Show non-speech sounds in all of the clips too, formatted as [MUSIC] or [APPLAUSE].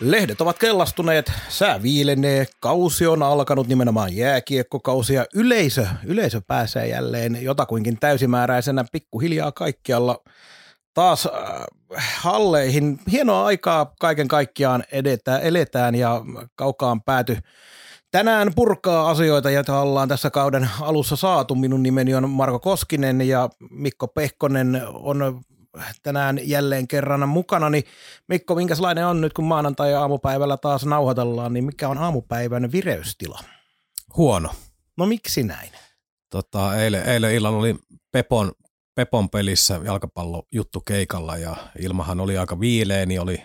Lehdet ovat kellastuneet, sää viilenee, kausi on alkanut nimenomaan jääkiekkokausi ja yleisö, yleisö pääsee jälleen jotakuinkin täysimääräisenä pikkuhiljaa kaikkialla taas äh, halleihin. Hienoa aikaa kaiken kaikkiaan edetään, eletään ja kaukaan pääty tänään purkaa asioita, joita ollaan tässä kauden alussa saatu. Minun nimeni on Marko Koskinen ja Mikko Pehkonen on tänään jälleen kerran mukana. Niin Mikko, minkälainen on nyt, kun maanantai-aamupäivällä taas nauhoitellaan, niin mikä on aamupäivän vireystila? Huono. No miksi näin? Tota, eilen, eilen illalla oli Pepon, Pepon pelissä jalkapallo juttu keikalla ja ilmahan oli aika viileä, niin oli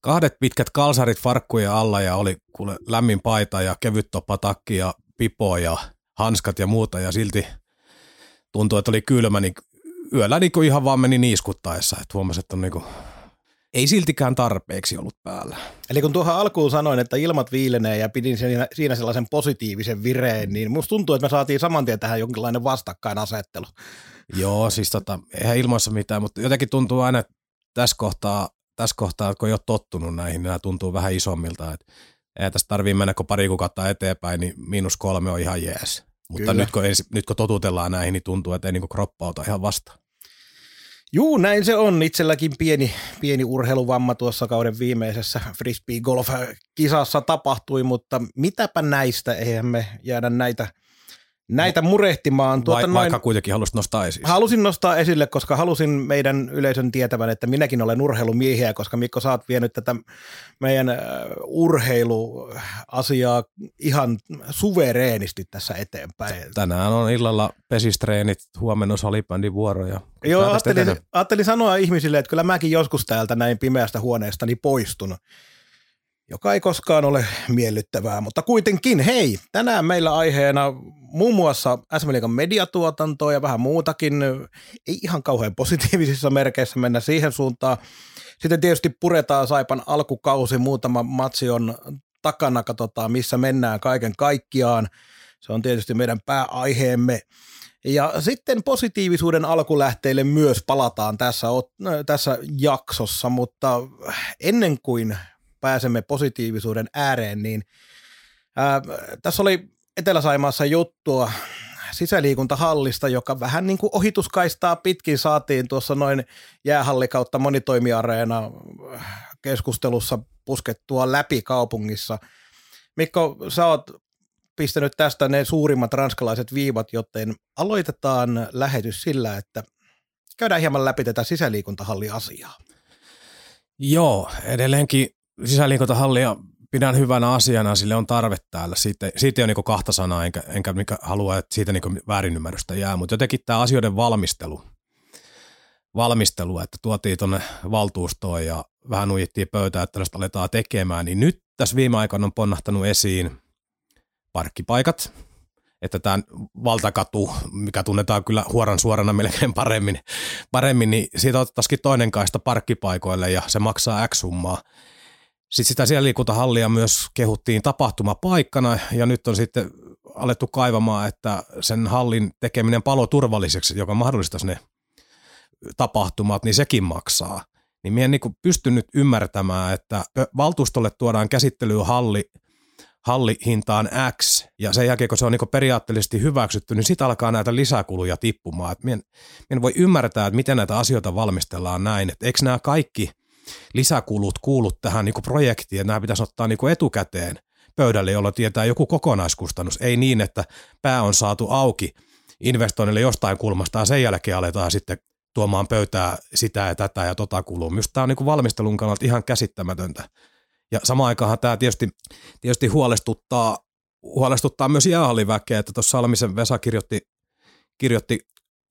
kahdet pitkät kalsarit farkkujen alla ja oli kuule lämmin paita ja kevyt takki ja pipo ja hanskat ja muuta ja silti tuntui, että oli kylmä, niin yöllä niin ihan vaan meni niiskuttaessa, että huomasi, että on niin kuin, ei siltikään tarpeeksi ollut päällä. Eli kun tuohon alkuun sanoin, että ilmat viilenee ja pidin siinä, siinä sellaisen positiivisen vireen, niin musta tuntuu, että me saatiin saman tien tähän jonkinlainen vastakkainasettelu. Joo, siis tota, eihän ilmassa mitään, mutta jotenkin tuntuu aina, että tässä kohtaa, tässä kohtaa kun ei ole tottunut näihin, niin nämä tuntuu vähän isommilta, että ei tässä tarvii mennä kun pari kuukautta eteenpäin, niin miinus kolme on ihan jees. Mutta nyt kun, ensi, nyt kun totutellaan näihin, niin tuntuu, että ei niin kroppa ota ihan vastaan. Juu, näin se on. Itselläkin pieni, pieni urheiluvamma tuossa kauden viimeisessä frisbee golf kisassa tapahtui, mutta mitäpä näistä, eihän me jäädä näitä – näitä murehtimaan. Tuota Va- vaikka noin, kuitenkin halusit nostaa esille. Halusin nostaa esille, koska halusin meidän yleisön tietävän, että minäkin olen urheilumiehiä, koska Mikko, sä oot vienyt tätä meidän äh, urheiluasiaa ihan suvereenisti tässä eteenpäin. Tänään on illalla pesistreenit, huomenna salibändin vuoroja. Joo, ajattelin, ajattelin sanoa ihmisille, että kyllä mäkin joskus täältä näin pimeästä huoneestani poistun joka ei koskaan ole miellyttävää, mutta kuitenkin, hei, tänään meillä aiheena muun muassa SM Liigan mediatuotantoa ja vähän muutakin, ei ihan kauhean positiivisissa merkeissä mennä siihen suuntaan. Sitten tietysti puretaan Saipan alkukausi, muutama matsi on takana, katsotaan missä mennään kaiken kaikkiaan. Se on tietysti meidän pääaiheemme. Ja sitten positiivisuuden alkulähteille myös palataan tässä, tässä jaksossa, mutta ennen kuin pääsemme positiivisuuden ääreen, niin ää, tässä oli Etelä-Saimaassa juttua sisäliikuntahallista, joka vähän niin kuin ohituskaistaa pitkin saatiin tuossa noin jäähalli kautta monitoimiareena keskustelussa puskettua läpi kaupungissa. Mikko, sä oot pistänyt tästä ne suurimmat ranskalaiset viivat, joten aloitetaan lähetys sillä, että käydään hieman läpi tätä sisäliikuntahalliasiaa. Joo, edelleenkin sisäliikuntahallia pidän hyvänä asiana, sille on tarve täällä. Siitä, siitä ei ole niin kahta sanaa, enkä, enkä mikä halua, että siitä niin väärinymmärrystä jää, mutta jotenkin tämä asioiden valmistelu, valmistelu, että tuotiin tuonne valtuustoon ja vähän nuijittiin pöytää, että tällaista aletaan tekemään, niin nyt tässä viime aikoina on ponnahtanut esiin parkkipaikat, että tämä valtakatu, mikä tunnetaan kyllä huoran suorana melkein paremmin, paremmin niin siitä otettaisiin toinen kaista parkkipaikoille ja se maksaa X summaa. Sitten sitä siellä liikuntahallia myös kehuttiin tapahtumapaikkana ja nyt on sitten alettu kaivamaan, että sen hallin tekeminen paloturvalliseksi, joka mahdollistaisi ne tapahtumat, niin sekin maksaa. Niin minä en niin pystynyt ymmärtämään, että valtuustolle tuodaan käsittelyyn halli, hallihintaan X, ja sen jälkeen, kun se on niin periaatteellisesti hyväksytty, niin sitten alkaa näitä lisäkuluja tippumaan. Minä, en, minä en voi ymmärtää, että miten näitä asioita valmistellaan näin. Että eikö nämä kaikki – lisäkulut kuulut tähän niin kuin projektiin, että nämä pitäisi ottaa niin kuin etukäteen pöydälle, jolla tietää joku kokonaiskustannus. Ei niin, että pää on saatu auki investoinnille jostain kulmasta ja sen jälkeen aletaan sitten tuomaan pöytää sitä ja tätä ja tota kuluu. Minusta tämä on niin kuin valmistelun kannalta ihan käsittämätöntä. Ja samaan aikaan tämä tietysti, tietysti huolestuttaa, huolestuttaa myös jäähalliväkeä, että tuossa Salmisen Vesa kirjoitti, kirjoitti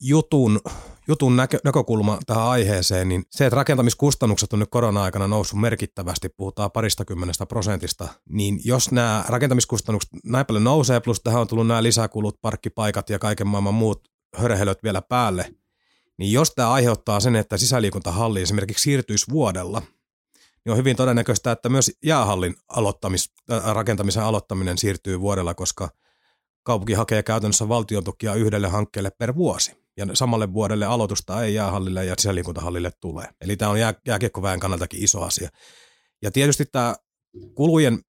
jutun, jutun näkö, näkökulma tähän aiheeseen, niin se, että rakentamiskustannukset on nyt korona-aikana noussut merkittävästi, puhutaan parista kymmenestä prosentista, niin jos nämä rakentamiskustannukset näin paljon nousee, plus tähän on tullut nämä lisäkulut, parkkipaikat ja kaiken maailman muut hörhelöt vielä päälle, niin jos tämä aiheuttaa sen, että sisäliikuntahalli esimerkiksi siirtyisi vuodella, niin on hyvin todennäköistä, että myös jäähallin aloittamis, äh, rakentamisen aloittaminen siirtyy vuodella, koska kaupunki hakee käytännössä valtion tukia yhdelle hankkeelle per vuosi. Ja samalle vuodelle aloitusta ei jäähallille ja sisäliikuntahallille tule. Eli tämä on jää, jääkiekkoväen kannaltakin iso asia. Ja tietysti tämä kulujen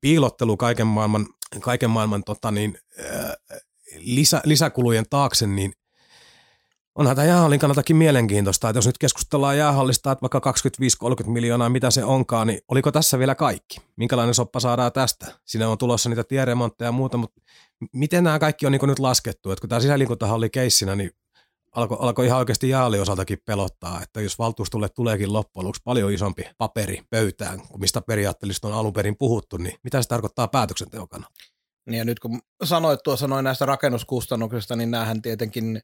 piilottelu kaiken maailman, kaiken maailman tota niin, äh, lisä, lisäkulujen taakse, niin onhan tämä jäähallin kannaltakin mielenkiintoista, että jos nyt keskustellaan jäähallista, että vaikka 25-30 miljoonaa, mitä se onkaan, niin oliko tässä vielä kaikki? Minkälainen soppa saadaan tästä? Siinä on tulossa niitä tieremontteja ja muuta, mutta miten nämä kaikki on niin nyt laskettu? Että kun tämä sisäliikuntahalli keissinä, niin alkoi alko ihan oikeasti jaali osaltakin pelottaa, että jos valtuustolle tuleekin loppujen lopuksi paljon isompi paperi pöytään, kuin mistä periaatteellisesti on alun perin puhuttu, niin mitä se tarkoittaa päätöksenteon kannalta? Niin ja nyt kun sanoit tuossa noin näistä rakennuskustannuksista, niin näähän tietenkin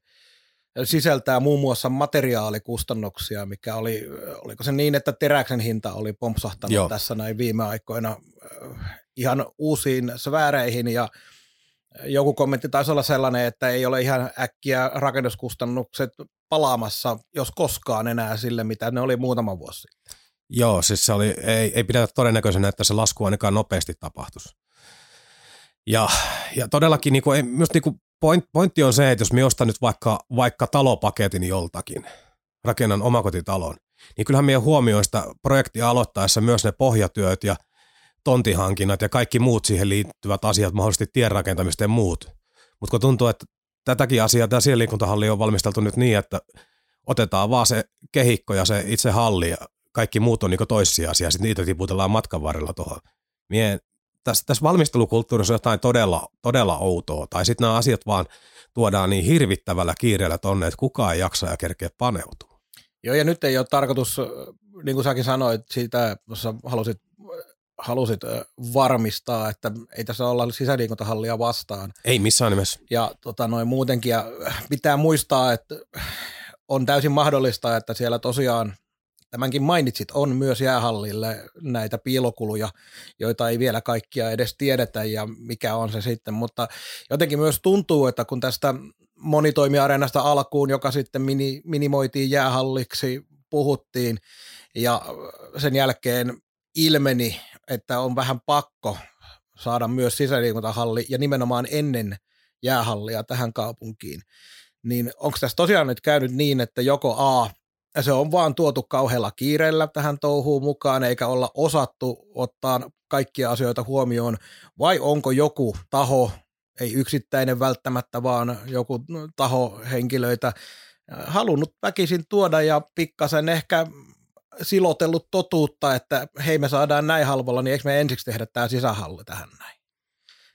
sisältää muun muassa materiaalikustannuksia, mikä oli, oliko se niin, että teräksen hinta oli pompsahtanut Joo. tässä näin viime aikoina ihan uusiin sfääreihin ja joku kommentti taisi olla sellainen, että ei ole ihan äkkiä rakennuskustannukset palaamassa, jos koskaan enää sille, mitä ne oli muutama vuosi sitten. Joo, siis se oli, ei, ei pidetä todennäköisenä, että se lasku ainakaan nopeasti tapahtuisi. Ja, ja todellakin niin kuin, myös niin kuin point, pointti on se, että jos me ostan nyt vaikka, vaikka talopaketin joltakin, rakennan omakotitalon, niin kyllähän meidän huomioista projektia aloittaessa myös ne pohjatyöt ja tontihankinnat ja kaikki muut siihen liittyvät asiat, mahdollisesti tienrakentamista ja muut. Mutta kun tuntuu, että tätäkin asiaa, tämä liikuntahalli on valmisteltu nyt niin, että otetaan vaan se kehikko ja se itse halli ja kaikki muut on niin toissijaisia, sitten niitä tiputellaan matkan varrella tuohon. Mie tässä, tässä valmistelukulttuurissa on jotain todella, todella outoa, tai sitten nämä asiat vaan tuodaan niin hirvittävällä kiireellä tonne, että kukaan ei jaksa ja kerkeä paneutua. Joo, ja nyt ei ole tarkoitus, niin kuin säkin sanoit, siitä, jos halusit, halusit varmistaa, että ei tässä olla sisäliikuntahallia vastaan. Ei missään nimessä. Ja tota, noin muutenkin, ja pitää muistaa, että on täysin mahdollista, että siellä tosiaan tämänkin mainitsit, on myös jäähallille näitä piilokuluja, joita ei vielä kaikkia edes tiedetä ja mikä on se sitten, mutta jotenkin myös tuntuu, että kun tästä monitoimiareenasta alkuun, joka sitten mini, minimoitiin jäähalliksi, puhuttiin ja sen jälkeen ilmeni, että on vähän pakko saada myös sisäliikuntahalli ja nimenomaan ennen jäähallia tähän kaupunkiin, niin onko tässä tosiaan nyt käynyt niin, että joko A, se on vaan tuotu kauhealla kiireellä tähän touhuun mukaan, eikä olla osattu ottaa kaikkia asioita huomioon, vai onko joku taho, ei yksittäinen välttämättä, vaan joku taho henkilöitä halunnut väkisin tuoda ja pikkasen ehkä silotellut totuutta, että hei me saadaan näin halvalla, niin eikö me ensiksi tehdä tämä sisähalli tähän näin.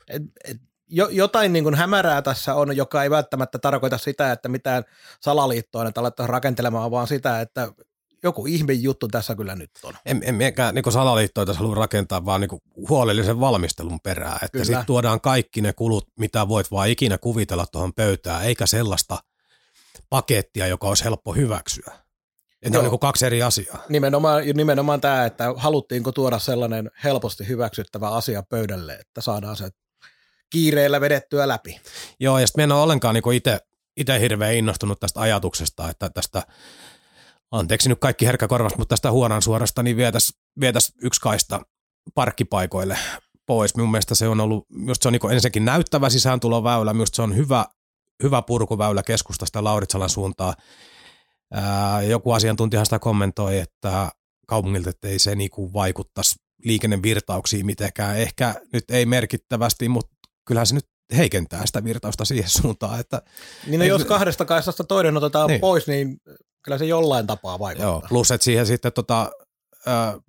Et, et, jo, jotain niin kuin hämärää tässä on, joka ei välttämättä tarkoita sitä, että mitään salaliittoa että alettaisiin rakentelemaan, vaan sitä, että joku ihme juttu tässä kyllä nyt on. En, en miekään niin salaliittoa tässä halua rakentaa, vaan niin huolellisen valmistelun perää, että sitten tuodaan kaikki ne kulut, mitä voit vaan ikinä kuvitella tuohon pöytään, eikä sellaista pakettia, joka olisi helppo hyväksyä. Että on niin kaksi eri asiaa. Nimenomaan, nimenomaan tämä, että haluttiinko tuoda sellainen helposti hyväksyttävä asia pöydälle, että saadaan se kiireellä vedettyä läpi. Joo, ja sitten en ole ollenkaan niin itse hirveän innostunut tästä ajatuksesta, että tästä, anteeksi nyt kaikki herkkäkorvasta, mutta tästä huonan suorasta, niin vietäisi vietäis yksi kaista parkkipaikoille pois. Minun mielestä se on ollut, myös se on niin ensinnäkin näyttävä sisääntuloväylä, myös se on hyvä, hyvä purkuväylä keskustasta Lauritsalan suuntaan. Ää, joku asiantuntijahan sitä kommentoi, että kaupungilta, että ei se niinku vaikuttaisi liikennevirtauksiin mitenkään. Ehkä nyt ei merkittävästi, mutta kyllähän se nyt heikentää sitä virtausta siihen suuntaan. Että, niin no jos kahdesta kaistasta toinen otetaan niin. pois, niin kyllä se jollain tapaa vaikuttaa. Joo, plus että siihen sitten tota,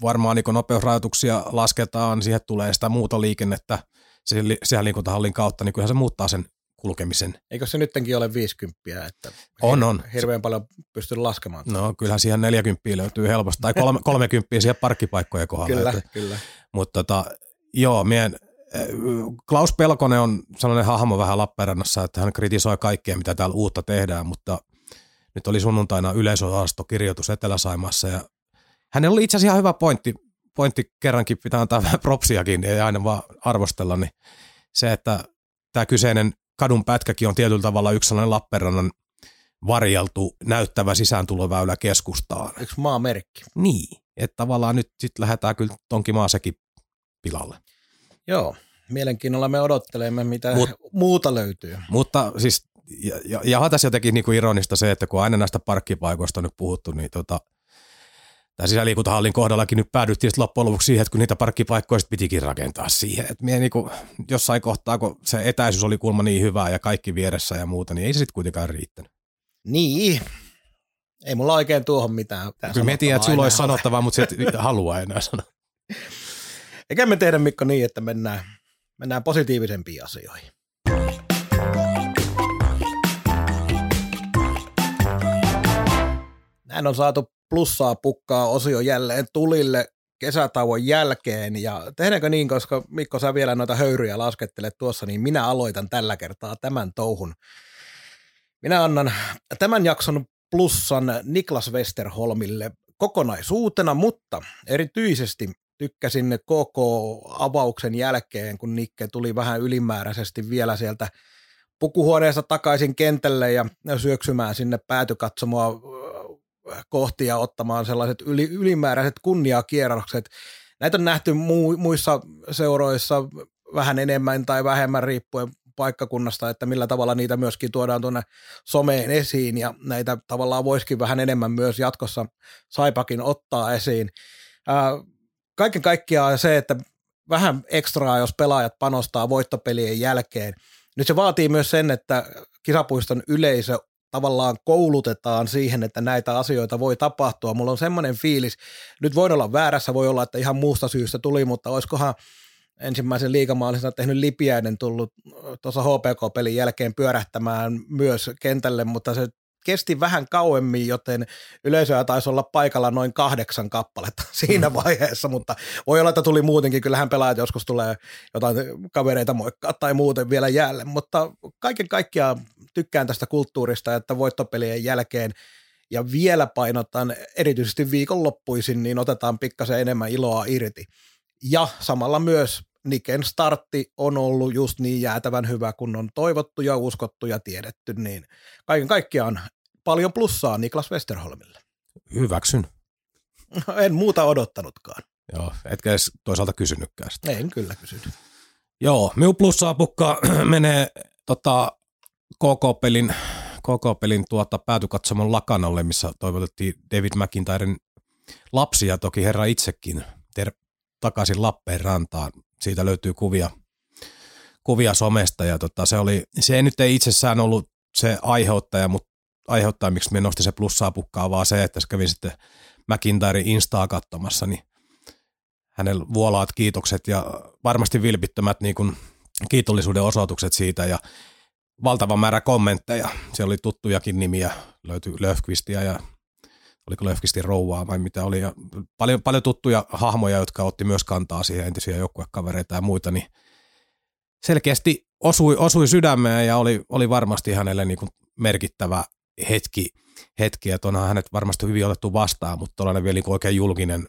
varmaan niin nopeusrajoituksia lasketaan, siihen tulee sitä muuta liikennettä siellä liikuntahallin kautta, niin kyllähän se muuttaa sen kulkemisen. Eikö se nyttenkin ole 50, että on, on. hirveän paljon pystyy laskemaan? No kyllähän siihen 40 löytyy helposti, tai 30 siihen parkkipaikkojen kohdalla. kyllä, että, kyllä. Mutta tota, joo, mien, Klaus Pelkonen on sellainen hahmo vähän Lappeenrannassa, että hän kritisoi kaikkea, mitä täällä uutta tehdään, mutta nyt oli sunnuntaina yleisöastokirjoitus Etelä-Saimassa ja hänellä oli itse asiassa ihan hyvä pointti, pointti kerrankin pitää antaa vähän propsiakin, ei aina vaan arvostella, niin se, että tämä kyseinen kadun pätkäkin on tietyllä tavalla yksi sellainen Lappeenrannan varjeltu näyttävä sisääntuloväylä keskustaan. Yksi maamerkki. Niin, että tavallaan nyt sitten lähdetään kyllä tonkin maasekin pilalle. Joo, mielenkiinnolla me odottelemme, mitä Mut, muuta löytyy. Mutta siis, ja, ja, ja tässä jotenkin niinku ironista se, että kun aina näistä parkkipaikoista on nyt puhuttu, niin tota, tämä sisäliikuntahallin kohdallakin nyt päädyttiin loppujen lopuksi siihen, että kun niitä parkkipaikkoja pitikin rakentaa siihen. Että mie niinku, jossain kohtaa, kun se etäisyys oli kulma niin hyvää ja kaikki vieressä ja muuta, niin ei se sitten kuitenkaan riittänyt. Niin, ei mulla oikein tuohon mitään. Kyllä me tiedän, että sulla olisi sanottavaa, mutta se et halua enää sanoa. [LAUGHS] Eikä me tehdä Mikko niin, että mennään, mennään positiivisempiin asioihin. Näin on saatu plussaa pukkaa osio jälleen tulille kesätauon jälkeen. Ja tehdäänkö niin, koska Mikko sä vielä noita höyryjä laskettelet tuossa, niin minä aloitan tällä kertaa tämän touhun. Minä annan tämän jakson plussan Niklas Westerholmille kokonaisuutena, mutta erityisesti tykkäsin koko avauksen jälkeen, kun Nikke tuli vähän ylimääräisesti vielä sieltä pukuhuoneesta takaisin kentälle ja syöksymään sinne päätykatsomoa kohti ja ottamaan sellaiset yli, ylimääräiset kunniakierrokset. Näitä on nähty mu, muissa seuroissa vähän enemmän tai vähemmän riippuen paikkakunnasta, että millä tavalla niitä myöskin tuodaan tuonne someen esiin ja näitä tavallaan voisikin vähän enemmän myös jatkossa Saipakin ottaa esiin. Ää, kaiken kaikkiaan se, että vähän ekstraa, jos pelaajat panostaa voittopelien jälkeen. Nyt se vaatii myös sen, että kisapuiston yleisö tavallaan koulutetaan siihen, että näitä asioita voi tapahtua. Mulla on semmoinen fiilis, nyt voin olla väärässä, voi olla, että ihan muusta syystä tuli, mutta olisikohan ensimmäisen liigamaallisena tehnyt Lipiäinen tullut tuossa HPK-pelin jälkeen pyörähtämään myös kentälle, mutta se kesti vähän kauemmin, joten yleisöä taisi olla paikalla noin kahdeksan kappaletta [LAUGHS] siinä mm. vaiheessa, mutta voi olla, että tuli muutenkin, kyllähän pelaajat joskus tulee jotain kavereita moikkaa tai muuten vielä jälleen, mutta kaiken kaikkiaan tykkään tästä kulttuurista, että voittopelien jälkeen ja vielä painotan erityisesti viikonloppuisin, niin otetaan pikkasen enemmän iloa irti. Ja samalla myös Niken startti on ollut just niin jäätävän hyvä, kun on toivottu ja uskottu ja tiedetty, niin kaiken kaikkiaan paljon plussaa Niklas Westerholmille. Hyväksyn. En muuta odottanutkaan. Joo, etkä edes toisaalta kysynytkään sitä. En kyllä kysynyt. Joo, minun plussaa pukka [CLEARS THROAT] menee tota, KK-pelin, KK-pelin tuota, päätykatsomon lakanalle, missä toivotettiin David McIntyren lapsia, toki herra itsekin ter- takaisin Lappeenrantaan siitä löytyy kuvia, kuvia somesta ja tota, se, oli, se ei nyt ei itsessään ollut se aiheuttaja, mutta aiheuttaa, miksi me nosti se plussaa pukkaa, vaan se, että se kävi sitten McIntyre Instaa katsomassa, niin hänellä vuolaat kiitokset ja varmasti vilpittömät niin kuin kiitollisuuden osoitukset siitä ja valtava määrä kommentteja. Siellä oli tuttujakin nimiä, löytyi Löfqvistia ja oliko Löfkistin rouvaa vai mitä oli, ja paljon, paljon tuttuja hahmoja, jotka otti myös kantaa siihen entisiä joukkuekavereita ja muita, niin selkeästi osui, osui sydämeen ja oli, oli varmasti hänelle niin kuin merkittävä hetki, hetki, että onhan hänet varmasti hyvin otettu vastaan, mutta tuollainen vielä niin oikein julkinen,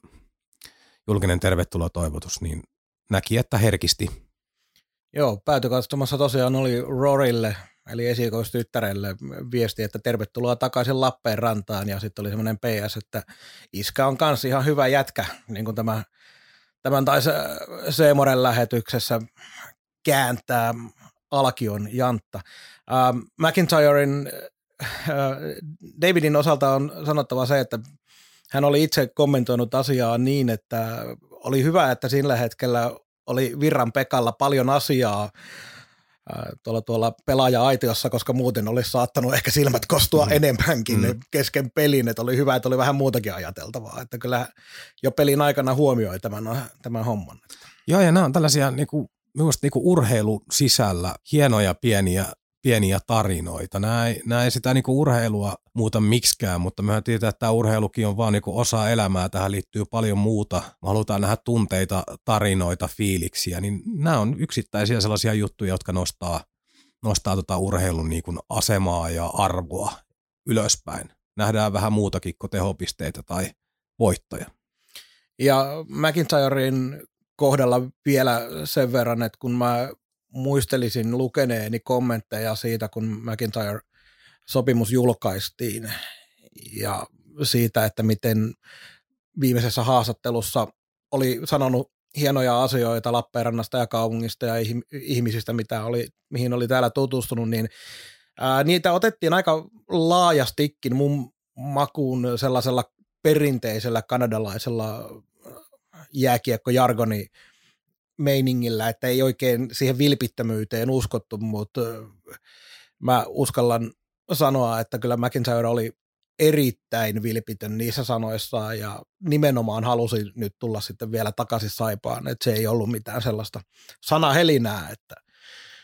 julkinen tervetuloa toivotus, niin näki, että herkisti. Joo, päätökatsomassa tosiaan oli Rorille eli esikoistyttärelle viesti, että tervetuloa takaisin Lappeenrantaan ja sitten oli semmoinen PS, että iskä on kanssa ihan hyvä jätkä, niin kuin tämä, tämän taisi Seemoren lähetyksessä kääntää Alkion Jantta. Ähm, McIntyren, äh, Davidin osalta on sanottava se, että hän oli itse kommentoinut asiaa niin, että oli hyvä, että sillä hetkellä oli Virran Pekalla paljon asiaa tuolla, tuolla pelaaja-aitiossa, koska muuten olisi saattanut ehkä silmät kostua mm. enemmänkin mm. kesken pelin, että oli hyvä, että oli vähän muutakin ajateltavaa, että kyllä jo pelin aikana huomioi tämän, tämän homman. Joo, ja nämä on tällaisia niin kuin, minusta niin kuin urheilun sisällä hienoja pieniä pieniä tarinoita. Nämä ei, sitä niinku urheilua muuta miksikään, mutta mehän tiedetään, että tämä urheilukin on vaan niinku osa elämää. Tähän liittyy paljon muuta. Me halutaan nähdä tunteita, tarinoita, fiiliksiä. Niin nämä on yksittäisiä sellaisia juttuja, jotka nostaa, nostaa tota urheilun niinku asemaa ja arvoa ylöspäin. Nähdään vähän muutakin kuin tehopisteitä tai voittoja. Ja McIntyren kohdalla vielä sen verran, että kun mä muistelisin lukeneeni kommentteja siitä, kun McIntyre-sopimus julkaistiin ja siitä, että miten viimeisessä haastattelussa oli sanonut hienoja asioita Lappeenrannasta ja kaupungista ja ihmisistä, mitä oli, mihin oli täällä tutustunut, niin ää, niitä otettiin aika laajastikin mun makuun sellaisella perinteisellä kanadalaisella jääkiekkojargoni meiningillä, että ei oikein siihen vilpittömyyteen uskottu, mutta mä uskallan sanoa, että kyllä McIntyre oli erittäin vilpitön niissä sanoissaan ja nimenomaan halusi nyt tulla sitten vielä takaisin Saipaan, että se ei ollut mitään sellaista sanahelinää, että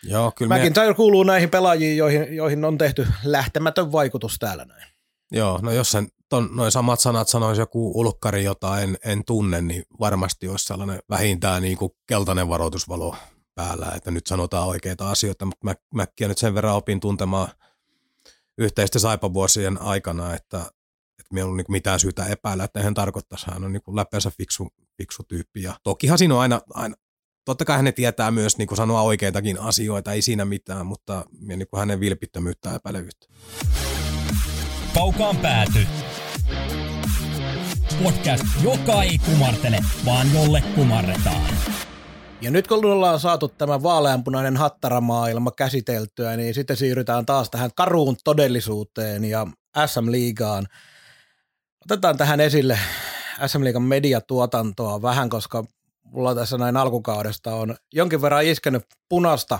Joo, kyllä McIntyre me... kuuluu näihin pelaajiin, joihin, joihin on tehty lähtemätön vaikutus täällä näin. Joo, no jos sen ton, noin samat sanat sanoisi joku ulkkari, jota en, en tunne, niin varmasti olisi sellainen vähintään niin kuin keltainen varoitusvalo päällä, että nyt sanotaan oikeita asioita, mutta mä, mäkkiä nyt sen verran opin tuntemaan yhteisten saipavuosien aikana, että, että meillä on niin mitään syytä epäillä, että hän tarkoittaisi, hän on niin läpeensä fiksu, fiksu tyyppi. Ja tokihan siinä on aina, aina totta kai hän tietää myös niin kuin sanoa oikeitakin asioita, ei siinä mitään, mutta niin kuin hänen vilpittömyyttä epäilevyyttä. Kaukaan pääty. Podcast, joka ei kumartele, vaan jolle kumarretaan. Ja nyt kun ollaan saatu tämä vaaleanpunainen hattaramaailma käsiteltyä, niin sitten siirrytään taas tähän karuun todellisuuteen ja SM-liigaan. Otetaan tähän esille SM-liigan mediatuotantoa vähän, koska mulla tässä näin alkukaudesta on jonkin verran iskenyt punasta,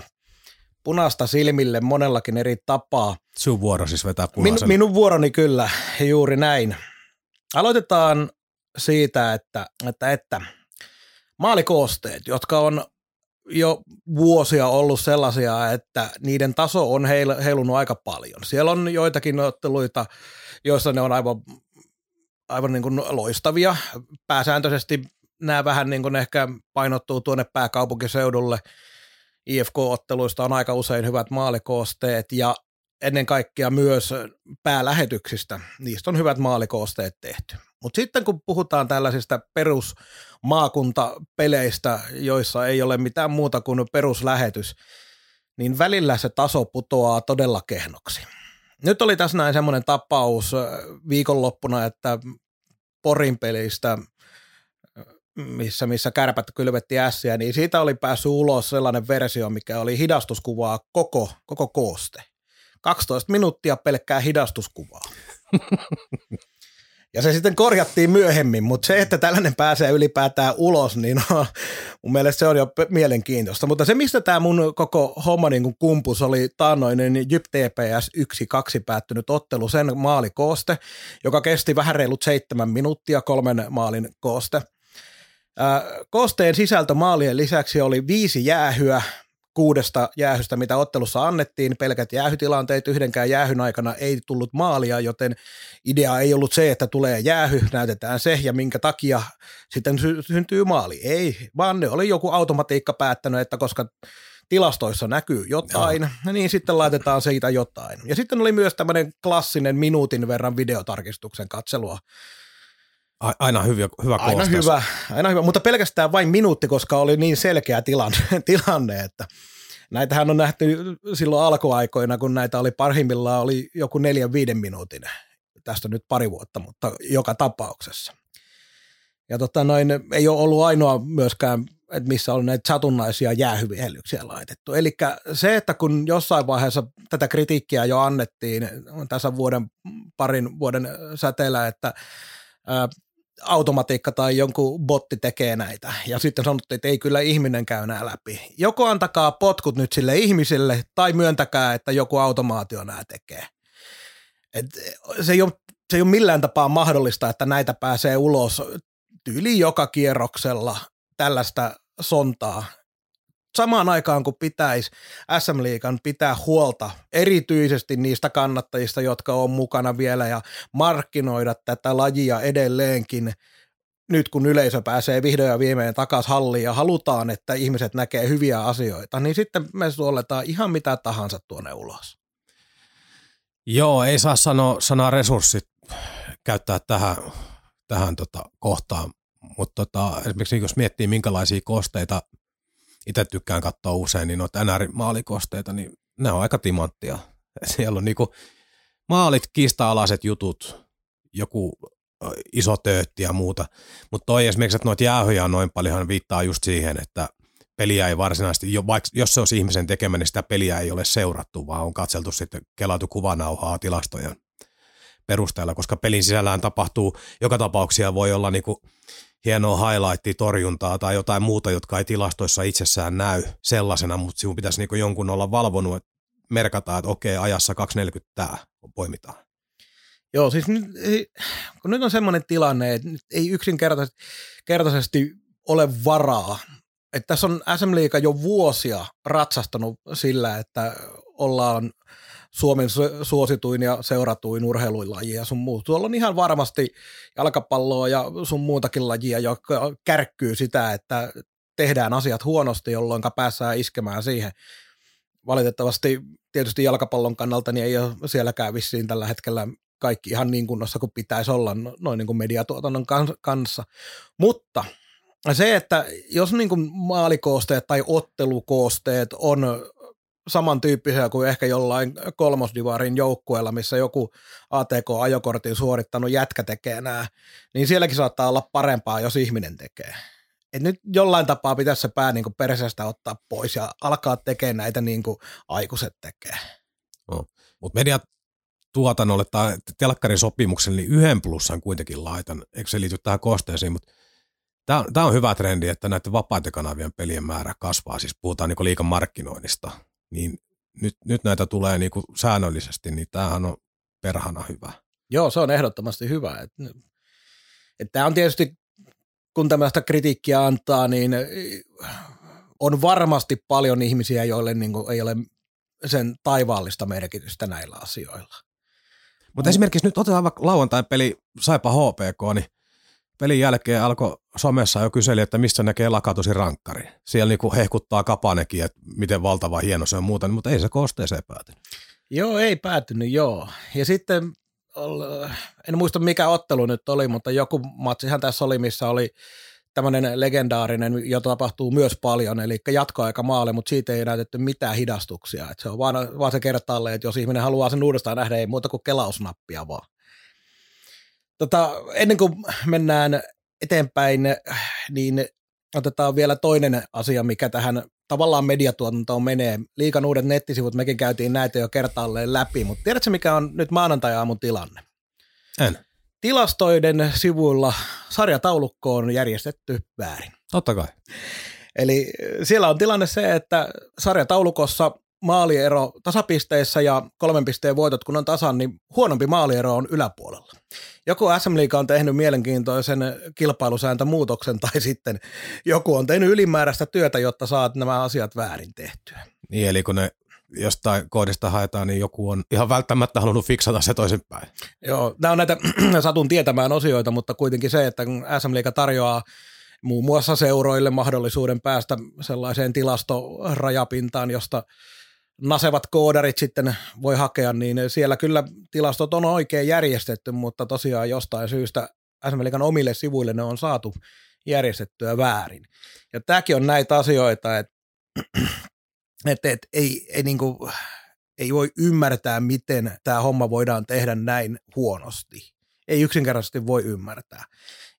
punasta silmille monellakin eri tapaa. Sun vuoro siis vetää punaisen. Min, minun vuoroni kyllä, juuri näin. Aloitetaan siitä, että, että, että maalikoosteet, jotka on jo vuosia ollut sellaisia, että niiden taso on heil, heilunut aika paljon. Siellä on joitakin otteluita, joissa ne on aivan, aivan niin kuin loistavia. Pääsääntöisesti nämä vähän niin kuin ehkä painottuu tuonne pääkaupunkiseudulle. IFK-otteluista on aika usein hyvät maalikoosteet ja ennen kaikkea myös päälähetyksistä. Niistä on hyvät maalikoosteet tehty. Mutta sitten kun puhutaan tällaisista perusmaakuntapeleistä, joissa ei ole mitään muuta kuin peruslähetys, niin välillä se taso putoaa todella kehnoksi. Nyt oli tässä näin semmoinen tapaus viikonloppuna, että Porin pelistä, missä, missä kärpät kylvetti ässiä, niin siitä oli päässyt ulos sellainen versio, mikä oli hidastuskuvaa koko, koko kooste. 12 minuuttia pelkkää hidastuskuvaa. Ja se sitten korjattiin myöhemmin, mutta se, että tällainen pääsee ylipäätään ulos, niin on, mun mielestä se on jo mielenkiintoista. Mutta se, mistä tämä mun koko homma niin kumpus oli taannoinen Jyp TPS 1-2 päättynyt ottelu, sen maalikooste, joka kesti vähän reilut seitsemän minuuttia, kolmen maalin kooste. Koosteen sisältö maalien lisäksi oli viisi jäähyä, kuudesta jäähystä, mitä ottelussa annettiin, pelkät jäähytilanteet, yhdenkään jäähyn aikana ei tullut maalia, joten idea ei ollut se, että tulee jäähy, näytetään se ja minkä takia sitten sy- syntyy maali. Ei, vaan ne oli joku automatiikka päättänyt, että koska tilastoissa näkyy jotain, Joo. niin sitten laitetaan siitä jotain. Ja sitten oli myös tämmöinen klassinen minuutin verran videotarkistuksen katselua Aina hyvä, hyvä aina hyvä, aina hyvä, mutta pelkästään vain minuutti, koska oli niin selkeä tilanne, [LAUGHS] tilanne että näitähän on nähty silloin alkuaikoina, kun näitä oli parhimmillaan oli joku neljän viiden minuutin. Tästä nyt pari vuotta, mutta joka tapauksessa. Ja tota noin, ei ole ollut ainoa myöskään, että missä on näitä satunnaisia jäähyvihellyksiä laitettu. Eli se, että kun jossain vaiheessa tätä kritiikkiä jo annettiin tässä vuoden, parin vuoden säteellä, että automatiikka tai jonkun botti tekee näitä. Ja sitten sanottiin, että ei kyllä ihminen käy nämä läpi. Joko antakaa potkut nyt sille ihmisille tai myöntäkää, että joku automaatio nämä tekee. Et se, ei ole, se ei ole millään tapaa mahdollista, että näitä pääsee ulos tyyli joka kierroksella tällaista sontaa samaan aikaan kun pitäisi SM Liikan pitää huolta erityisesti niistä kannattajista, jotka on mukana vielä ja markkinoida tätä lajia edelleenkin nyt kun yleisö pääsee vihdoin ja viimein takaisin halliin ja halutaan, että ihmiset näkee hyviä asioita, niin sitten me suoletaan ihan mitä tahansa tuonne ulos. Joo, ei saa sanoa sanaa resurssit käyttää tähän, tähän tota kohtaan, mutta tota, esimerkiksi jos miettii minkälaisia kosteita itse tykkään katsoa usein, niin noita NR-maalikosteita, niin ne on aika timanttia. [LAUGHS] Siellä on niinku maalit, kiista-alaiset jutut, joku iso töötti ja muuta. Mutta toi esimerkiksi, että noita jäähyjä on noin paljon, viittaa just siihen, että peliä ei varsinaisesti, jo, vaikka jos se olisi ihmisen tekemä, niin sitä peliä ei ole seurattu, vaan on katseltu sitten kelatu kuvanauhaa tilastojen perusteella, koska pelin sisällään tapahtuu, joka tapauksia voi olla niinku hienoa highlight-torjuntaa tai jotain muuta, jotka ei tilastoissa itsessään näy sellaisena, mutta sinun pitäisi niinku jonkun olla valvonut, että merkataan, että okei, ajassa 2.40 tämä poimitaan. Joo, siis nyt, kun nyt on semmoinen tilanne, että nyt ei yksinkertaisesti ole varaa. Että tässä on SM Liiga jo vuosia ratsastanut sillä, että ollaan Suomen suosituin ja seuratuin urheilulaji ja sun muut. Tuolla on ihan varmasti jalkapalloa ja sun muutakin lajia, joka kärkkyy sitä, että tehdään asiat huonosti, jolloin päässään iskemään siihen. Valitettavasti tietysti jalkapallon kannalta niin ei ole sielläkään vissiin tällä hetkellä kaikki ihan niin kunnossa kuin pitäisi olla no, noin niin kuin mediatuotannon kanssa. Mutta se, että jos niin kuin maalikoosteet tai ottelukoosteet on samantyyppisiä kuin ehkä jollain kolmosdivarin joukkueella, missä joku ATK-ajokortin suorittanut jätkä tekee nämä, niin sielläkin saattaa olla parempaa, jos ihminen tekee. Et nyt jollain tapaa pitäisi se pää niin kuin perseestä ottaa pois ja alkaa tekemään näitä niin kuin aikuiset tekee. No. Mutta mediat tuotannolle tai telkkarin sopimukselle, niin yhden plussan kuitenkin laitan. Eikö se liity tähän kosteeseen, mutta tämä on hyvä trendi, että näiden vapaiden kanavien pelien määrä kasvaa. Siis puhutaan niin liikan markkinoinnista niin nyt, nyt näitä tulee niin kuin säännöllisesti, niin tämähän on perhana hyvä. Joo, se on ehdottomasti hyvä. Että tämä on tietysti, kun tämmöistä kritiikkiä antaa, niin on varmasti paljon ihmisiä, joille niin kuin ei ole sen taivaallista merkitystä näillä asioilla. Mutta esimerkiksi nyt otetaan vaikka lauantain peli Saipa HPK, niin pelin jälkeen alkoi somessa jo kyseli, että missä näkee lakatosi rankkari. Siellä niinku hehkuttaa kapanekin, että miten valtava hieno se on muuta, mutta ei se kosteeseen päätynyt. Joo, ei päätynyt, joo. Ja sitten, en muista mikä ottelu nyt oli, mutta joku matsihan tässä oli, missä oli tämmöinen legendaarinen, jota tapahtuu myös paljon, eli jatkoaika maalle, mutta siitä ei näytetty mitään hidastuksia. Et se on vaan, vaan se kertaalle, että jos ihminen haluaa sen uudestaan nähdä, ei muuta kuin kelausnappia vaan. Tota, ennen kuin mennään eteenpäin, niin otetaan vielä toinen asia, mikä tähän tavallaan mediatuotantoon menee. Liikan uudet nettisivut, mekin käytiin näitä jo kertaalleen läpi, mutta tiedätkö mikä on nyt maanantai-aamun tilanne? En. Tilastoiden sivuilla sarjataulukko on järjestetty väärin. Totta kai. Eli siellä on tilanne se, että sarjataulukossa maaliero tasapisteissä ja kolmen pisteen voitot kun on tasan, niin huonompi maaliero on yläpuolella. Joku SM Liiga on tehnyt mielenkiintoisen kilpailusääntömuutoksen [LAUGHS] tai sitten joku on tehnyt ylimääräistä työtä, jotta saat nämä asiat väärin tehtyä. Niin, eli kun ne jostain koodista haetaan, niin joku on ihan välttämättä halunnut fiksata se toisinpäin. Joo, nämä on näitä [CLEARS THROAT] satun tietämään osioita, mutta kuitenkin se, että kun SM Liiga tarjoaa muun muassa seuroille mahdollisuuden päästä sellaiseen tilastorajapintaan, josta nasevat koodarit sitten voi hakea, niin siellä kyllä tilastot on oikein järjestetty, mutta tosiaan jostain syystä SM omille sivuille ne on saatu järjestettyä väärin. Ja tämäkin on näitä asioita, että, että, että ei, ei, niin kuin, ei voi ymmärtää, miten tämä homma voidaan tehdä näin huonosti. Ei yksinkertaisesti voi ymmärtää.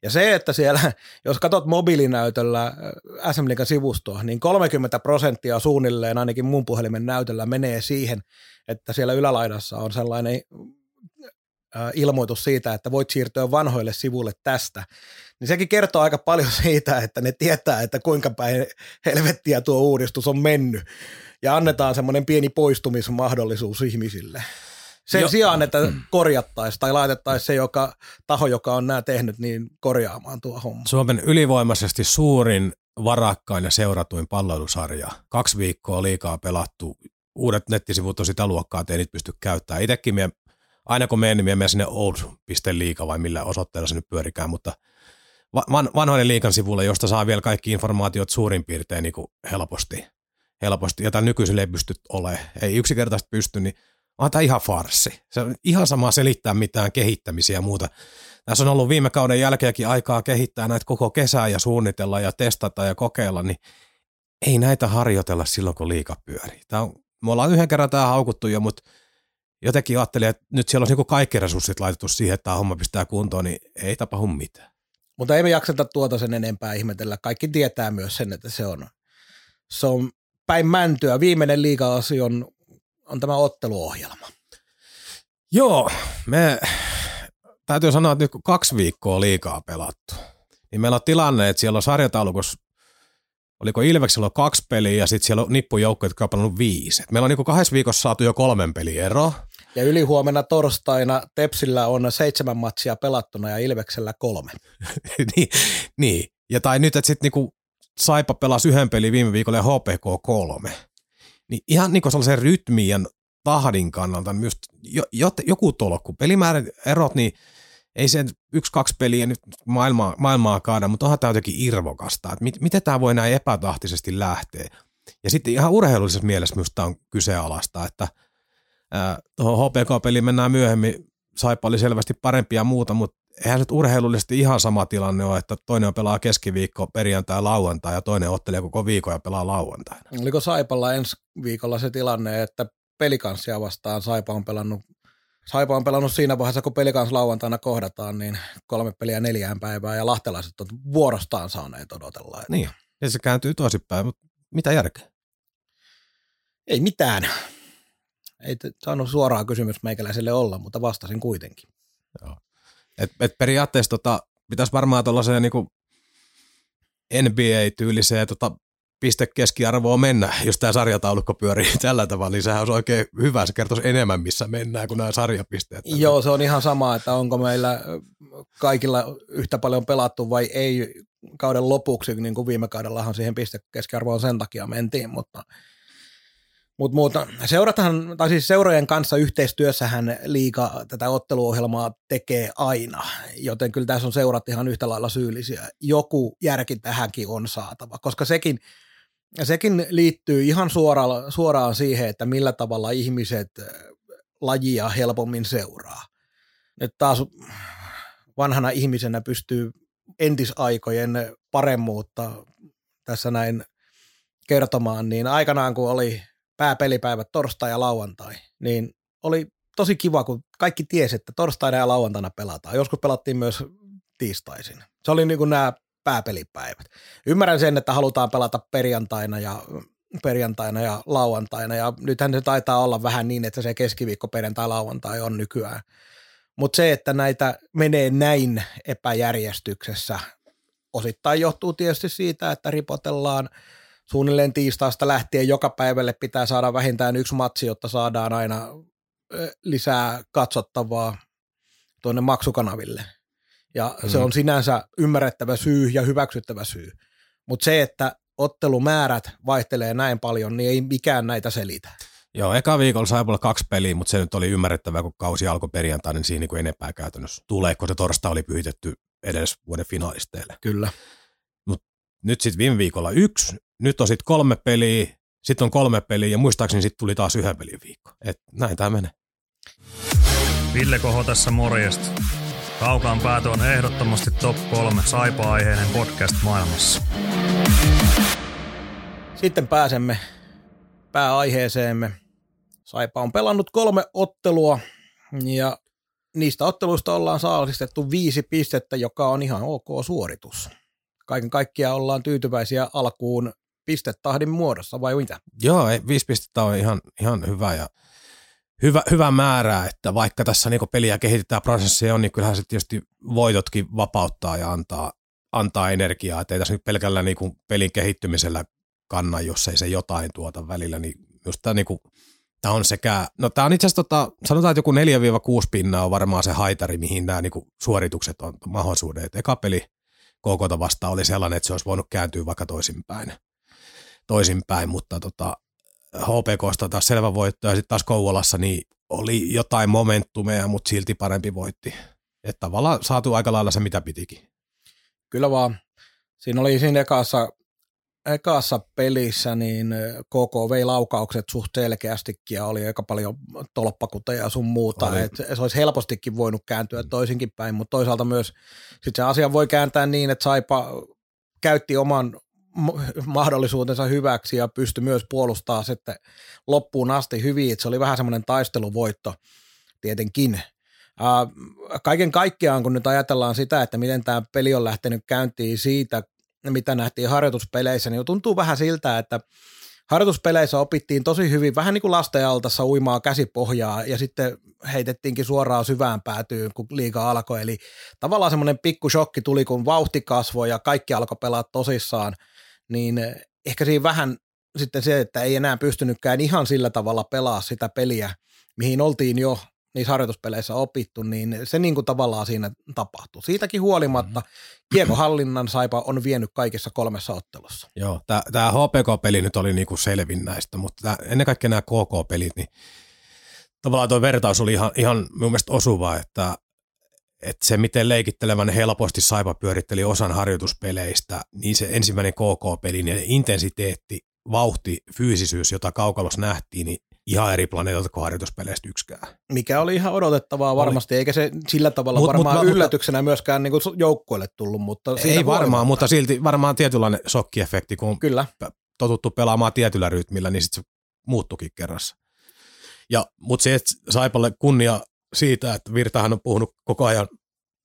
Ja se, että siellä, [LAUGHS] jos katsot mobiilinäytöllä äh, SM sivustoa, niin 30 prosenttia suunnilleen ainakin mun puhelimen näytöllä menee siihen, että siellä ylälaidassa on sellainen äh, ilmoitus siitä, että voit siirtyä vanhoille sivuille tästä, niin sekin kertoo aika paljon [LAUGHS] siitä, että ne tietää, että kuinka päin helvettiä tuo uudistus on mennyt. Ja annetaan semmoinen pieni poistumismahdollisuus ihmisille. Sen jo. sijaan, että korjattaisiin tai laitettaisiin se joka, taho, joka on nämä tehnyt, niin korjaamaan tuo homma. Suomen ylivoimaisesti suurin, varakkain ja seuratuin palvelusarja. Kaksi viikkoa liikaa pelattu. Uudet nettisivut on sitä luokkaa, että ei niitä pysty käyttämään. Itsekin mie, aina kun menen, niin menen sinne old.liika vai millä osoitteella se nyt pyörikään, mutta van, vanhoinen liikan sivulle, josta saa vielä kaikki informaatiot suurin piirtein niin helposti. helposti. Ja tämän nykyiselle ei pysty olemaan. Ei yksinkertaisesti pysty, niin on tämä ihan farsi. Se on ihan sama selittää mitään kehittämisiä ja muuta. Tässä on ollut viime kauden jälkeenkin aikaa kehittää näitä koko kesää ja suunnitella ja testata ja kokeilla, niin ei näitä harjoitella silloin, kun liika pyörii. Tämä on, me ollaan yhden kerran tämä haukuttu jo, mutta jotenkin ajattelin, että nyt siellä on niin kaikki resurssit laitettu siihen, että tämä homma pistää kuntoon, niin ei tapahdu mitään. Mutta ei me jakseta tuota sen enempää ihmetellä. Kaikki tietää myös sen, että se on, se on päin mäntyä. Viimeinen liiga on, on tämä otteluohjelma. Joo, me täytyy sanoa, että nyt kun kaksi viikkoa liikaa pelattu, niin meillä on tilanne, että siellä on sarjataulukossa oliko Ilveksellä on kaksi peliä ja sitten siellä on nippujoukko, jotka on pelannut viisi. Et meillä on niin kahdessa viikossa saatu jo kolmen pelin ero. Ja ylihuomenna torstaina Tepsillä on seitsemän matsia pelattuna ja Ilveksellä kolme. [LAUGHS] niin, niin, ja tai nyt, että sitten niinku Saipa pelasi yhden pelin viime viikolla ja HPK kolme. Niin ihan niinku sellaisen rytmin ja tahdin kannalta niin myös jo, jo, joku tolkku. Pelimäärän erot, niin ei se yksi, kaksi peliä nyt maailmaa, maailmaa kaada, mutta onhan tämä jotenkin irvokasta. Että mit, miten tämä voi näin epätahtisesti lähteä? Ja sitten ihan urheilullisessa mielessä minusta on kyseenalaista, että tuohon HPK-peliin mennään myöhemmin. Saipa oli selvästi parempi ja muuta, mutta eihän se urheilullisesti ihan sama tilanne ole, että toinen pelaa keskiviikko, perjantai, lauantai ja toinen ottelee koko viikon ja pelaa lauantaina. Oliko Saipalla ensi viikolla se tilanne, että pelikanssia vastaan Saipa on pelannut Saipa on pelannut siinä vaiheessa, kun pelikans lauantaina kohdataan, niin kolme peliä neljään päivää ja lahtelaiset on vuorostaan saaneet odotella. Että... Niin, ja se kääntyy toisinpäin, mutta mitä järkeä? Ei mitään. Ei saanut suoraa kysymys meikäläiselle olla, mutta vastasin kuitenkin. Joo. Et, et periaatteessa tota, pitäisi varmaan tuollaiseen niin NBA-tyyliseen tota, pistekeskiarvoa mennä, jos tämä sarjataulukko pyörii [LAUGHS] tällä tavalla, niin sehän olisi oikein hyvä. Se kertoisi enemmän, missä mennään kuin nämä sarjapisteet. Joo, se on ihan sama, että onko meillä kaikilla yhtä paljon pelattu vai ei kauden lopuksi, niin kuin viime kaudellahan siihen pistekeskiarvoon sen takia mentiin, mutta mutta muuta, seurathan, tai siis seurojen kanssa yhteistyössähän liiga tätä otteluohjelmaa tekee aina, joten kyllä tässä on seurat ihan yhtä lailla syyllisiä. Joku järki tähänkin on saatava, koska sekin, sekin liittyy ihan suoraan, suoraan siihen, että millä tavalla ihmiset äh, lajia helpommin seuraa. Nyt taas vanhana ihmisenä pystyy entisaikojen paremmuutta tässä näin kertomaan, niin aikanaan kun oli pääpelipäivät torstai ja lauantai, niin oli tosi kiva, kun kaikki tiesi, että torstaina ja lauantaina pelataan. Joskus pelattiin myös tiistaisin. Se oli niin kuin nämä pääpelipäivät. Ymmärrän sen, että halutaan pelata perjantaina ja perjantaina ja lauantaina, ja nythän se taitaa olla vähän niin, että se keskiviikko, perjantai, lauantai on nykyään. Mutta se, että näitä menee näin epäjärjestyksessä, osittain johtuu tietysti siitä, että ripotellaan suunnilleen tiistaista lähtien joka päivälle pitää saada vähintään yksi matsi, jotta saadaan aina lisää katsottavaa tuonne maksukanaville. Ja mm. se on sinänsä ymmärrettävä syy ja hyväksyttävä syy. Mutta se, että ottelumäärät vaihtelee näin paljon, niin ei mikään näitä selitä. Joo, eka viikolla sai olla kaksi peliä, mutta se nyt oli ymmärrettävää, kun kausi alkoi perjantaina, niin siinä niin enempää käytännössä tulee, kun se torsta oli pyhitetty edes vuoden finaalisteille. Kyllä. Mut nyt sitten viime viikolla yksi, nyt on sitten kolme peliä, sitten on kolme peliä ja muistaakseni sitten tuli taas yhden pelin viikko. Et näin tämä menee. Ville Koho tässä morjesta. Kaukaan päätö on ehdottomasti top kolme saipa-aiheinen podcast maailmassa. Sitten pääsemme pääaiheeseemme. Saipa on pelannut kolme ottelua ja niistä otteluista ollaan saalistettu viisi pistettä, joka on ihan ok suoritus. Kaiken kaikkiaan ollaan tyytyväisiä alkuun pistetahdin muodossa vai mitä? Joo, viisi pistettä on ihan, ihan hyvä ja hyvä, hyvä määrä, että vaikka tässä niin peliä kehitetään prosessia on, niin kyllähän se tietysti voitotkin vapauttaa ja antaa, antaa energiaa, että ei tässä nyt pelkällä niin pelin kehittymisellä kanna, jos ei se jotain tuota välillä, niin just tämä, niin kuin, tämä on sekä, no tämä on itse asiassa, tota, sanotaan, että joku 4-6 pinnaa on varmaan se haitari, mihin nämä niin kuin, suoritukset on mahdollisuudet. Eka peli KK vastaan oli sellainen, että se olisi voinut kääntyä vaikka toisinpäin toisinpäin, mutta tota, HPKsta taas selvä voitto ja sitten taas Kouvolassa niin oli jotain momentumia, mutta silti parempi voitti. Että tavallaan saatu aika lailla se, mitä pitikin. Kyllä vaan. Siinä oli siinä ekassa, ekassa pelissä niin KK vei laukaukset suht selkeästikin ja oli aika paljon tolppakuteja ja sun muuta. Et se olisi helpostikin voinut kääntyä toisinkin päin, mutta toisaalta myös sit se asia voi kääntää niin, että Saipa käytti oman mahdollisuutensa hyväksi ja pystyi myös puolustamaan sitten loppuun asti hyvin. Se oli vähän semmoinen taisteluvoitto tietenkin. kaiken kaikkiaan, kun nyt ajatellaan sitä, että miten tämä peli on lähtenyt käyntiin siitä, mitä nähtiin harjoituspeleissä, niin tuntuu vähän siltä, että harjoituspeleissä opittiin tosi hyvin, vähän niin kuin lastenaltassa uimaa käsipohjaa ja sitten heitettiinkin suoraan syvään päätyyn, kun liiga alkoi. Eli tavallaan semmoinen pikku shokki tuli, kun vauhti kasvoi ja kaikki alkoi pelaa tosissaan, niin ehkä siinä vähän sitten se, että ei enää pystynytkään ihan sillä tavalla pelaa sitä peliä, mihin oltiin jo niissä harjoituspeleissä opittu, niin se niin kuin tavallaan siinä tapahtuu. Siitäkin huolimatta mm-hmm. kiekohallinnan saipa on vienyt kaikissa kolmessa ottelussa. Joo, tämä HPK-peli nyt oli niin kuin selvin näistä, mutta tää, ennen kaikkea nämä KK-pelit, niin tavallaan tuo vertaus oli ihan, ihan mun mielestä osuva, että, että se miten leikittelevän helposti Saipa pyöritteli osan harjoituspeleistä, niin se ensimmäinen KK-peli, niin intensiteetti, vauhti, fyysisyys, jota kaukalossa nähtiin, niin ihan eri planeetalta kuin harjoituspeleistä yksikään. Mikä oli ihan odotettavaa varmasti, oli. eikä se sillä tavalla mut, varmaan mut, yllätyksenä mutta, myöskään niin joukkueelle tullut. Mutta ei varmaan, mutta silti varmaan tietynlainen shokkiefekti, kun Kyllä. totuttu pelaamaan tietyllä rytmillä, niin sitten se muuttukin kerrassa. Ja, mutta se, että Saipalle kunnia siitä, että Virtahan on puhunut koko ajan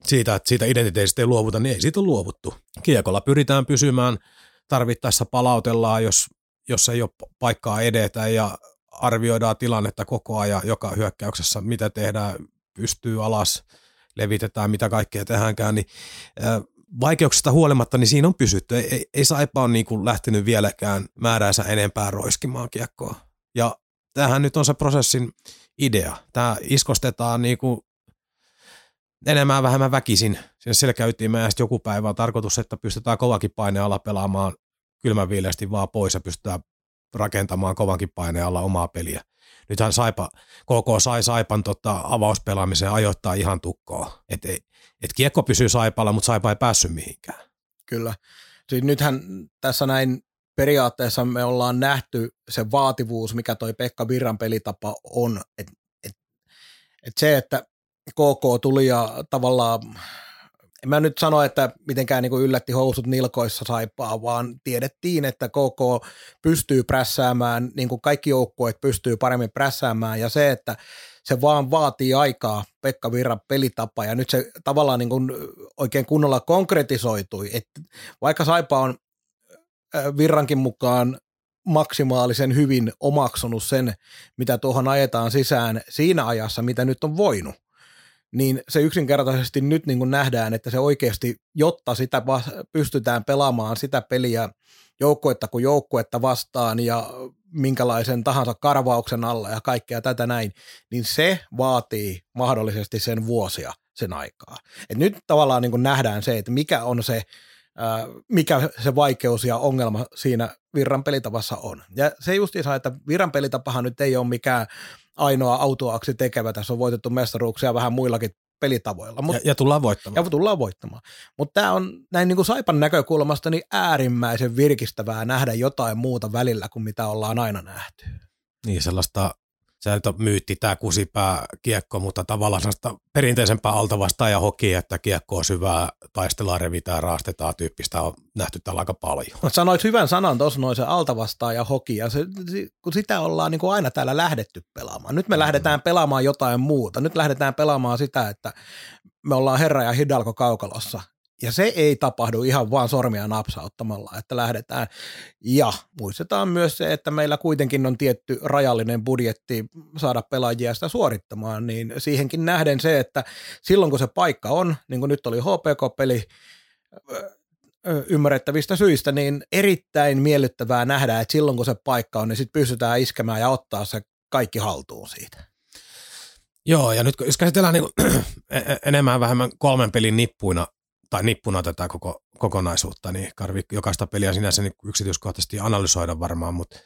siitä, että siitä identiteetistä ei luovuta, niin ei siitä ole luovuttu. Kiekolla pyritään pysymään, tarvittaessa palautellaan, jos, jos ei ole paikkaa edetä ja arvioidaan tilannetta koko ajan joka hyökkäyksessä, mitä tehdään, pystyy alas, levitetään, mitä kaikkea tehdäänkään, niin vaikeuksista huolimatta, niin siinä on pysytty. Ei, ei, ei Saipa ole niin lähtenyt vieläkään määränsä enempää roiskimaan kiekkoa. Ja tämähän nyt on se prosessin idea. Tämä iskostetaan niin kuin enemmän vähemmän väkisin sinne selkäytimeen ja sitten joku päivä on tarkoitus, että pystytään kovakin paine pelaamaan kylmän vaan pois ja pystytään rakentamaan kovankin paineen alla omaa peliä. Nythän Saipa, KK sai Saipan tota, avauspelaamiseen ajoittaa ihan tukkoa. Et, et kiekko pysyy Saipalla, mutta Saipa ei päässyt mihinkään. Kyllä. Siis nythän tässä näin periaatteessa me ollaan nähty se vaativuus, mikä toi Pekka Virran pelitapa on. Et, et, et se, että KK tuli ja tavallaan en mä nyt sano, että mitenkään niin yllätti housut nilkoissa saipaa, vaan tiedettiin, että KK pystyy prässäämään, niin kuin kaikki joukkueet pystyy paremmin prässäämään, ja se, että se vaan vaatii aikaa, Pekka Virran pelitapa, ja nyt se tavallaan niin kuin oikein kunnolla konkretisoitui, että vaikka Saipa on Virrankin mukaan maksimaalisen hyvin omaksunut sen, mitä tuohon ajetaan sisään siinä ajassa, mitä nyt on voinut, niin se yksinkertaisesti nyt niin kuin nähdään, että se oikeasti, jotta sitä pystytään pelaamaan sitä peliä joukkuetta kuin joukkuetta vastaan ja minkälaisen tahansa karvauksen alla ja kaikkea tätä näin, niin se vaatii mahdollisesti sen vuosia sen aikaa. Et nyt tavallaan niin kuin nähdään se, että mikä on se, mikä se vaikeus ja ongelma siinä virran pelitavassa on. Ja se justiinsa, että virran pelitapahan nyt ei ole mikään ainoa autoaksi tekevä. Tässä on voitettu mestaruuksia vähän muillakin pelitavoilla. Mut, ja, ja tullaan voittamaan. Ja tullaan voittamaan. Mutta tämä on näin niin kuin Saipan näkökulmasta niin äärimmäisen virkistävää nähdä jotain muuta välillä kuin mitä ollaan aina nähty. Niin, sellaista se nyt on myytti tämä kusipää kiekko, mutta tavallaan sellaista perinteisempää altavastaan ja hoki, että kiekko on syvää, taistellaan, revitään, raastetaan tyyppistä on nähty täällä aika paljon. No, sanoit hyvän sanan tuossa noin se altavastaan ja hoki, ja se, kun sitä ollaan niin kuin aina täällä lähdetty pelaamaan. Nyt me mm. lähdetään pelaamaan jotain muuta. Nyt lähdetään pelaamaan sitä, että me ollaan Herra ja Hidalgo kaukalossa ja se ei tapahdu ihan vaan sormia napsauttamalla, että lähdetään. Ja muistetaan myös se, että meillä kuitenkin on tietty rajallinen budjetti saada pelaajia sitä suorittamaan, niin siihenkin nähden se, että silloin kun se paikka on, niin kuin nyt oli HPK-peli, ymmärrettävistä syistä, niin erittäin miellyttävää nähdä, että silloin kun se paikka on, niin sitten pystytään iskemään ja ottaa se kaikki haltuun siitä. Joo, ja nyt jos käsitellään niin [CLEARS THROAT] e-, e-, enemmän vähemmän kolmen pelin nippuina tai nippuna tätä koko, kokonaisuutta, niin karvi jokaista peliä sinänsä niin yksityiskohtaisesti analysoida varmaan, mutta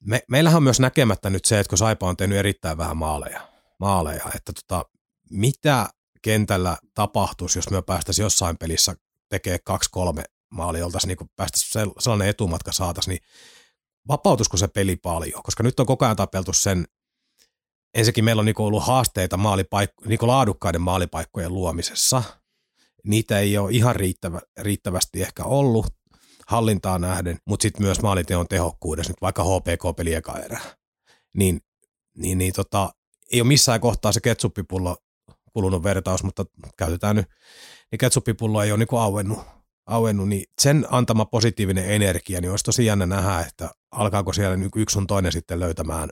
me, meillähän on myös näkemättä nyt se, että kun Saipa on tehnyt erittäin vähän maaleja, maaleja että tota, mitä kentällä tapahtuisi, jos me päästäisiin jossain pelissä tekee kaksi-kolme maali oltaisiin niin päästä sellainen etumatka saataisiin, niin vapautusko se peli paljon? Koska nyt on koko ajan tapeltu sen, ensinnäkin meillä on niin ollut haasteita maalipaikko, niin laadukkaiden maalipaikkojen luomisessa. Niitä ei ole ihan riittävä, riittävästi ehkä ollut hallintaa nähden, mutta sitten myös maaliteon tehokkuudessa, nyt vaikka HPK-peli eka erä. Niin, niin, niin tota, ei ole missään kohtaa se ketsuppipullo kulunut vertaus, mutta käytetään nyt, niin ketsuppipullo ei ole niin auennut, auennut, niin sen antama positiivinen energia, niin olisi tosi jännä nähdä, että alkaako siellä yksi sun toinen sitten löytämään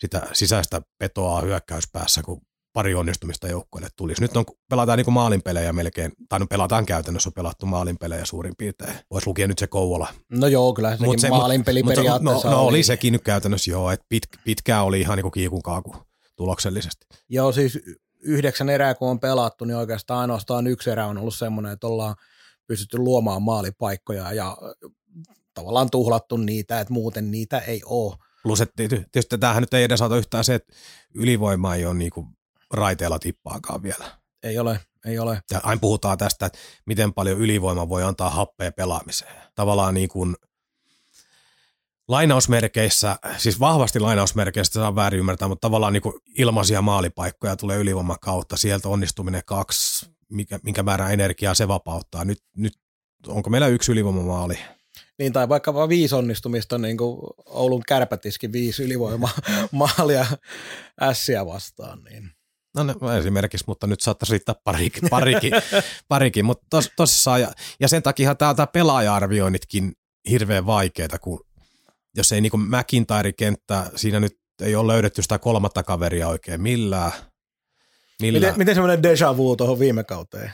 sitä sisäistä petoa hyökkäyspäässä, kun pari onnistumista joukkueelle tulisi. Nyt on, pelataan niin maalinpelejä melkein, tai no pelataan käytännössä on pelattu maalinpelejä suurin piirtein. Voisi lukea nyt se Kouvola. No joo, kyllä sekin mut se, maalinpeli mut, periaatteessa no, no, oli. sekin nyt käytännössä joo, että pit, pitkään oli ihan niin kiikun kaaku tuloksellisesti. Joo, siis yhdeksän erää kun on pelattu, niin oikeastaan ainoastaan yksi erä on ollut semmoinen, että ollaan pystytty luomaan maalipaikkoja ja tavallaan tuhlattu niitä, että muuten niitä ei ole. Plus, että tietysti tämähän nyt ei edes yhtään se, että ylivoima ei ole niin kuin raiteella tippaakaan vielä. Ei ole, ei ole. Ja aina puhutaan tästä, että miten paljon ylivoima voi antaa happea pelaamiseen. Tavallaan niin kuin lainausmerkeissä, siis vahvasti lainausmerkeistä saa väärin ymmärtää, mutta tavallaan niin kuin ilmaisia maalipaikkoja tulee ylivoiman kautta. Sieltä onnistuminen kaksi, mikä, minkä määrä energiaa se vapauttaa. Nyt, nyt onko meillä yksi ylivoimamaali? Niin, tai vaikka vain viisi onnistumista, niin kuin Oulun kärpätiski viisi ylivoimamaalia [LAUGHS] ässiä vastaan. Niin. No ne, esimerkiksi, mutta nyt saattaisi riittää parikin, parikin, [LAUGHS] parikin. mutta tos, tosissaan, ja, ja sen takia tämä pelaaja-arvioinnitkin hirveän vaikeita, kun jos ei niin McIntyre-kenttä, siinä nyt ei ole löydetty sitä kolmatta kaveria oikein millään. millään. Miten, miten semmoinen deja vu tuohon viime kauteen?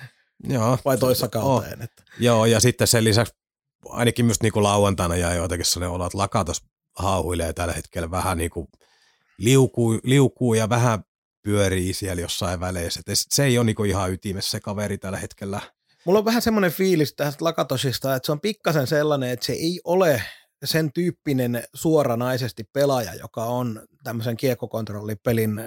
Joo. Vai toissa kauteen? Oh. Että. Joo, ja sitten sen lisäksi ainakin myös niin lauantaina jäi jotenkin sellainen olo, että Lakatos hauhuilee tällä hetkellä vähän niin kuin liukuu, liukuu ja vähän pyörii siellä jossain väleissä. Et se ei ole niinku ihan ytimessä se kaveri tällä hetkellä. Mulla on vähän semmoinen fiilis tästä Lakatosista, että se on pikkasen sellainen, että se ei ole sen tyyppinen suoranaisesti pelaaja, joka on tämmöisen kiekkokontrollipelin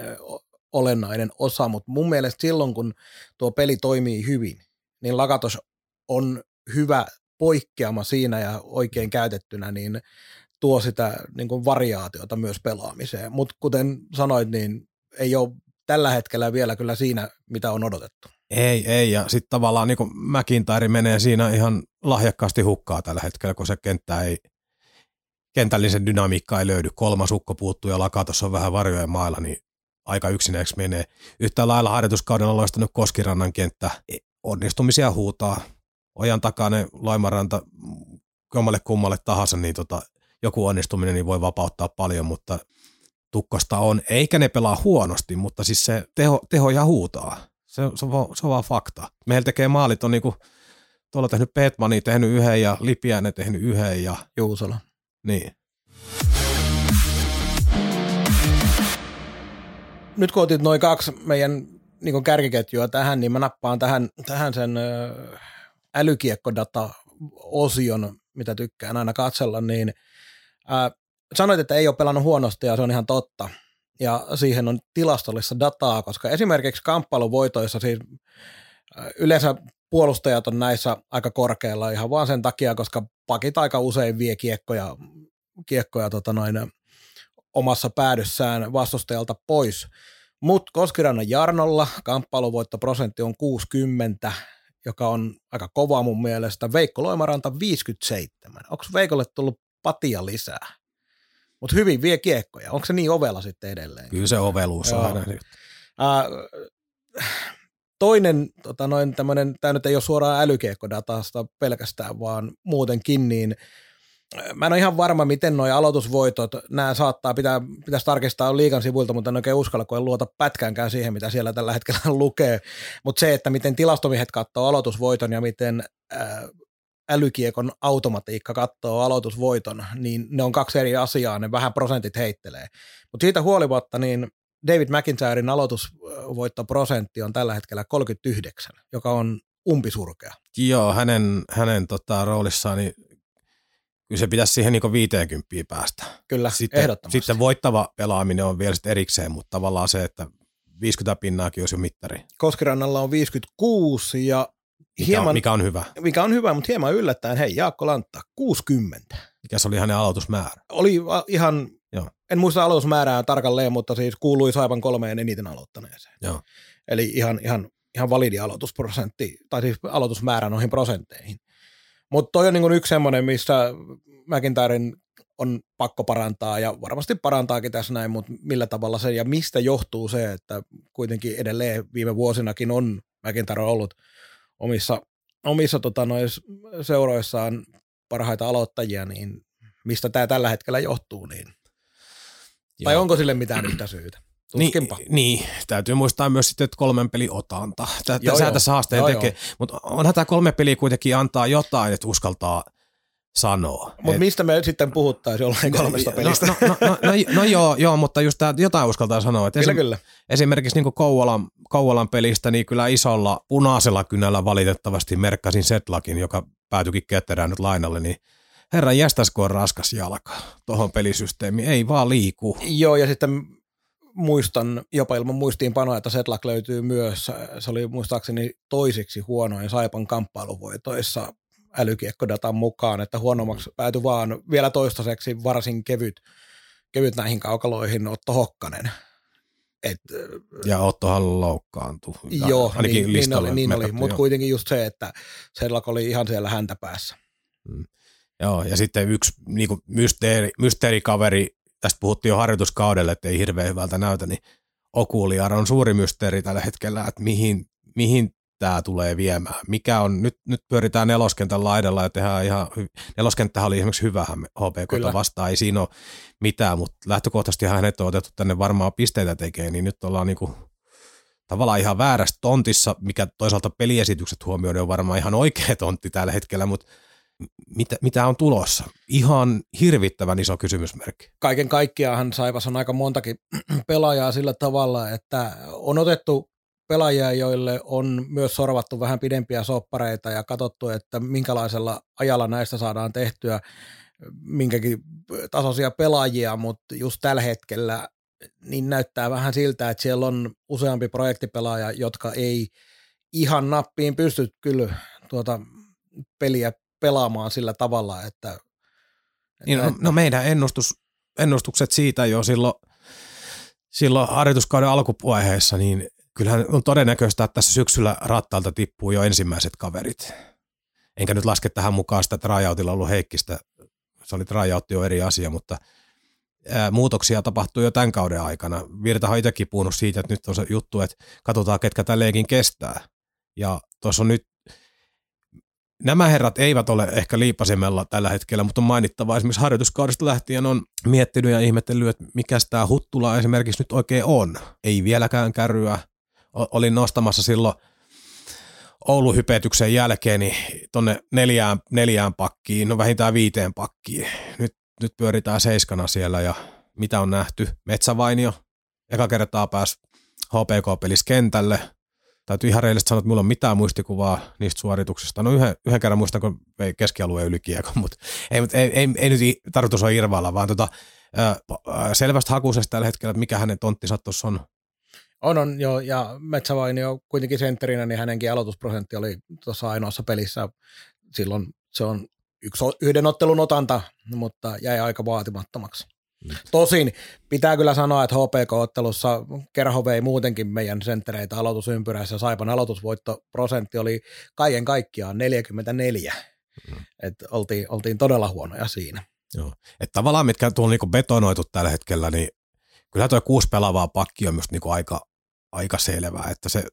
olennainen osa, mutta mun mielestä silloin, kun tuo peli toimii hyvin, niin Lakatos on hyvä poikkeama siinä ja oikein käytettynä, niin tuo sitä niin kuin variaatiota myös pelaamiseen. Mutta kuten sanoit, niin ei ole tällä hetkellä vielä kyllä siinä, mitä on odotettu. Ei, ei, ja sitten tavallaan niin McIntyre menee siinä ihan lahjakkaasti hukkaa tällä hetkellä, kun se kenttä ei, kentällisen dynamiikka ei löydy. Kolmas ukko puuttuu ja Lakatos on vähän varjojen mailla, niin aika yksinäksi menee. Yhtä lailla harjoituskaudella loistanut Koskirannan kenttä. E, onnistumisia huutaa. Ojan takainen Loimaranta kummalle kummalle tahansa, niin tota, joku onnistuminen niin voi vapauttaa paljon, mutta tukkosta on, eikä ne pelaa huonosti, mutta siis se teho, teho ja huutaa. Se, se, on, se on vaan fakta. Meillä tekee maalit on niinku, tuolla tehnyt Petmani tehnyt yhden ja Lipiäinen tehnyt yhden ja... Juusola. Niin. Nyt kun otit noin kaksi meidän niin kärkiketjua tähän, niin mä nappaan tähän, tähän sen älykiekkodata-osion, mitä tykkään aina katsella, niin sanoit, että ei ole pelannut huonosti ja se on ihan totta. Ja siihen on tilastollista dataa, koska esimerkiksi kamppailuvoitoissa siis yleensä puolustajat on näissä aika korkealla ihan vaan sen takia, koska pakit aika usein vie kiekkoja, kiekkoja tota noin, omassa päädyssään vastustajalta pois. Mutta Koskirannan Jarnolla kamppailuvoittoprosentti on 60, joka on aika kova mun mielestä. Veikko Loimaranta 57. Onko Veikolle tullut patia lisää? Mutta hyvin vie kiekkoja. Onko se niin ovella sitten edelleen? Kyllä se oveluus on aina. Äh, toinen, tota noin, tämmönen, tämä nyt ei ole suoraan älykiekkodatasta pelkästään, vaan muutenkin, niin mä en ole ihan varma, miten nuo aloitusvoitot, nämä saattaa, pitää, pitäisi tarkistaa liikan sivuilta, mutta en oikein uskalla, kun en luota pätkäänkään siihen, mitä siellä tällä hetkellä [LAUGHS] lukee. Mutta se, että miten tilastomiehet katsoo aloitusvoiton ja miten äh, älykiekon automatiikka katsoo aloitusvoiton, niin ne on kaksi eri asiaa, ne vähän prosentit heittelee. Mutta siitä huolimatta, niin David McIntyren aloitusvoittoprosentti on tällä hetkellä 39, joka on umpisurkea. Joo, hänen, hänen tota, roolissaan niin kyllä se pitäisi siihen niin 50 päästä. Kyllä, sitten, ehdottomasti. Sitten voittava pelaaminen on vielä sitten erikseen, mutta tavallaan se, että 50 pinnaakin olisi jo mittari. Koskirannalla on 56 ja mikä, Hieman- on, mikä on hyvä. mikä on hyvä, mutta hieman yllättäen, hei Jaakko Lantta, 60. Mikä se oli hänen aloitusmäärä. Oli ihan, Joo. en muista aloitusmäärää tarkalleen, mutta siis kuului Saipan kolmeen eniten aloittaneeseen. Joo. Eli ihan, ihan, ihan validi aloitusprosentti, tai siis aloitusmäärä noihin prosentteihin. Mutta toi on niin yksi semmoinen, missä McIntyren on pakko parantaa ja varmasti parantaakin tässä näin, mutta millä tavalla se ja mistä johtuu se, että kuitenkin edelleen viime vuosinakin on McIntyre ollut omissa, omissa tota, seuroissaan parhaita aloittajia, niin mistä tämä tällä hetkellä johtuu, niin tai Joo. onko sille mitään yhtä syytä? Tuskinpa. Niin, niin, täytyy muistaa myös sitten, että kolmen peli otanta. Tä- Joo, Sehän joo. tässä haasteen Joo, tekee, mutta onhan tämä kolme peliä kuitenkin antaa jotain, että uskaltaa sanoa. Mutta Et- mistä me sitten puhuttaisiin jollain kolmesta pelistä? No, no, no, no, no, no joo, joo, mutta just tää, jotain uskaltaa sanoa. Että kyllä, esim, kyllä. esimerkiksi niin Kouvolan, Kouvolan pelistä, niin kyllä isolla punaisella kynällä valitettavasti merkkasin Setlakin, joka päätyikin ketterään nyt lainalle, niin herran jästäs, kun on raskas jalka tuohon pelisysteemiin, ei vaan liiku. Joo, ja sitten muistan jopa ilman muistiinpanoa, että Setlak löytyy myös, se oli muistaakseni toisiksi huonoin Saipan kamppailuvoitoissa älykiekkodatan mukaan, että huonommaksi päätyi vaan vielä toistaiseksi varsin kevyt, kevyt näihin kaukaloihin Otto Hokkanen. Et, Ja Ottohan loukkaantui. Ja joo, ainakin niin, niin oli, niin oli. mutta kuitenkin just se, että Setlak oli ihan siellä häntä päässä. Joo, ja sitten yksi niin kuin mysteeri, mysteerikaveri, tästä puhuttiin jo harjoituskaudelle, että ei hirveän hyvältä näytä, niin Okuliar on suuri mysteeri tällä hetkellä, että mihin, mihin tämä tulee viemään. Mikä on, nyt, nyt pyöritään neloskentän laidalla ja tehdään ihan, neloskenttähän oli esimerkiksi hyvä HPK vastaan, ei siinä ole mitään, mutta lähtökohtaisesti hänet on otettu tänne varmaan pisteitä tekee, niin nyt ollaan niinku tavallaan ihan väärässä tontissa, mikä toisaalta peliesitykset huomioiden on varmaan ihan oikea tontti tällä hetkellä, mutta mitä, mitä on tulossa? Ihan hirvittävän iso kysymysmerkki. kaiken kaikkiaan Saivas on aika montakin [CLEARS THROAT] pelaajaa sillä tavalla, että on otettu pelaajia, joille on myös sorvattu vähän pidempiä soppareita ja katsottu, että minkälaisella ajalla näistä saadaan tehtyä minkäkin tasoisia pelaajia, mutta just tällä hetkellä niin näyttää vähän siltä, että siellä on useampi projektipelaaja, jotka ei ihan nappiin pysty kyllä tuota peliä pelaamaan sillä tavalla, että Niin, no, no meidän ennustus, ennustukset siitä jo silloin, silloin harjoituskauden alkuvaiheessa, niin kyllähän on todennäköistä, että tässä syksyllä rattaalta tippuu jo ensimmäiset kaverit. Enkä nyt laske tähän mukaan sitä, että tryoutilla ollut Heikkistä. Se oli tryout jo eri asia, mutta ää, muutoksia tapahtuu jo tämän kauden aikana. Virtahan on itsekin puhunut siitä, että nyt on se juttu, että katsotaan, ketkä tämän leikin kestää. Ja tuossa on nyt Nämä herrat eivät ole ehkä liipasimella tällä hetkellä, mutta on mainittava esimerkiksi harjoituskaudesta lähtien on miettinyt ja ihmetellyt, että mikä tämä Huttula esimerkiksi nyt oikein on. Ei vieläkään kärryä. Olin nostamassa silloin Oulun hypetyksen jälkeen niin tonne neljään, neljään pakkiin, no vähintään viiteen pakkiin. Nyt, nyt pyöritään seiskana siellä ja mitä on nähty? Metsävainio, eka kertaa pääsi HPK-pelissä kentälle, täytyy ihan reilisesti sanoa, että mulla on mitään muistikuvaa niistä suorituksista. No yhden, yhden kerran muistan, kun vei keskialueen ylikiekon, mutta ei, mut ei, ei, ei, nyt tarkoitus ole irvailla, vaan tota, selvästä hakusesta tällä hetkellä, että mikä hänen tonttinsa tuossa on. On, on jo, ja Metsävainio kuitenkin sentterinä, niin hänenkin aloitusprosentti oli tuossa ainoassa pelissä. Silloin se on yksi, yhden ottelun otanta, mutta jäi aika vaatimattomaksi. Mm. Tosin pitää kyllä sanoa, että HPK-ottelussa Kerho vei muutenkin meidän senttereitä aloitusympyrässä. Saipan aloitusvoittoprosentti oli kaiken kaikkiaan 44. Mm. Et oltiin, oltiin todella huonoja siinä. Joo. Että tavallaan mitkä tuolla niinku betonoitu tällä hetkellä, niin kyllä tuo kuusi pelaavaa pakki on myös niinku aika, aika selvää, että se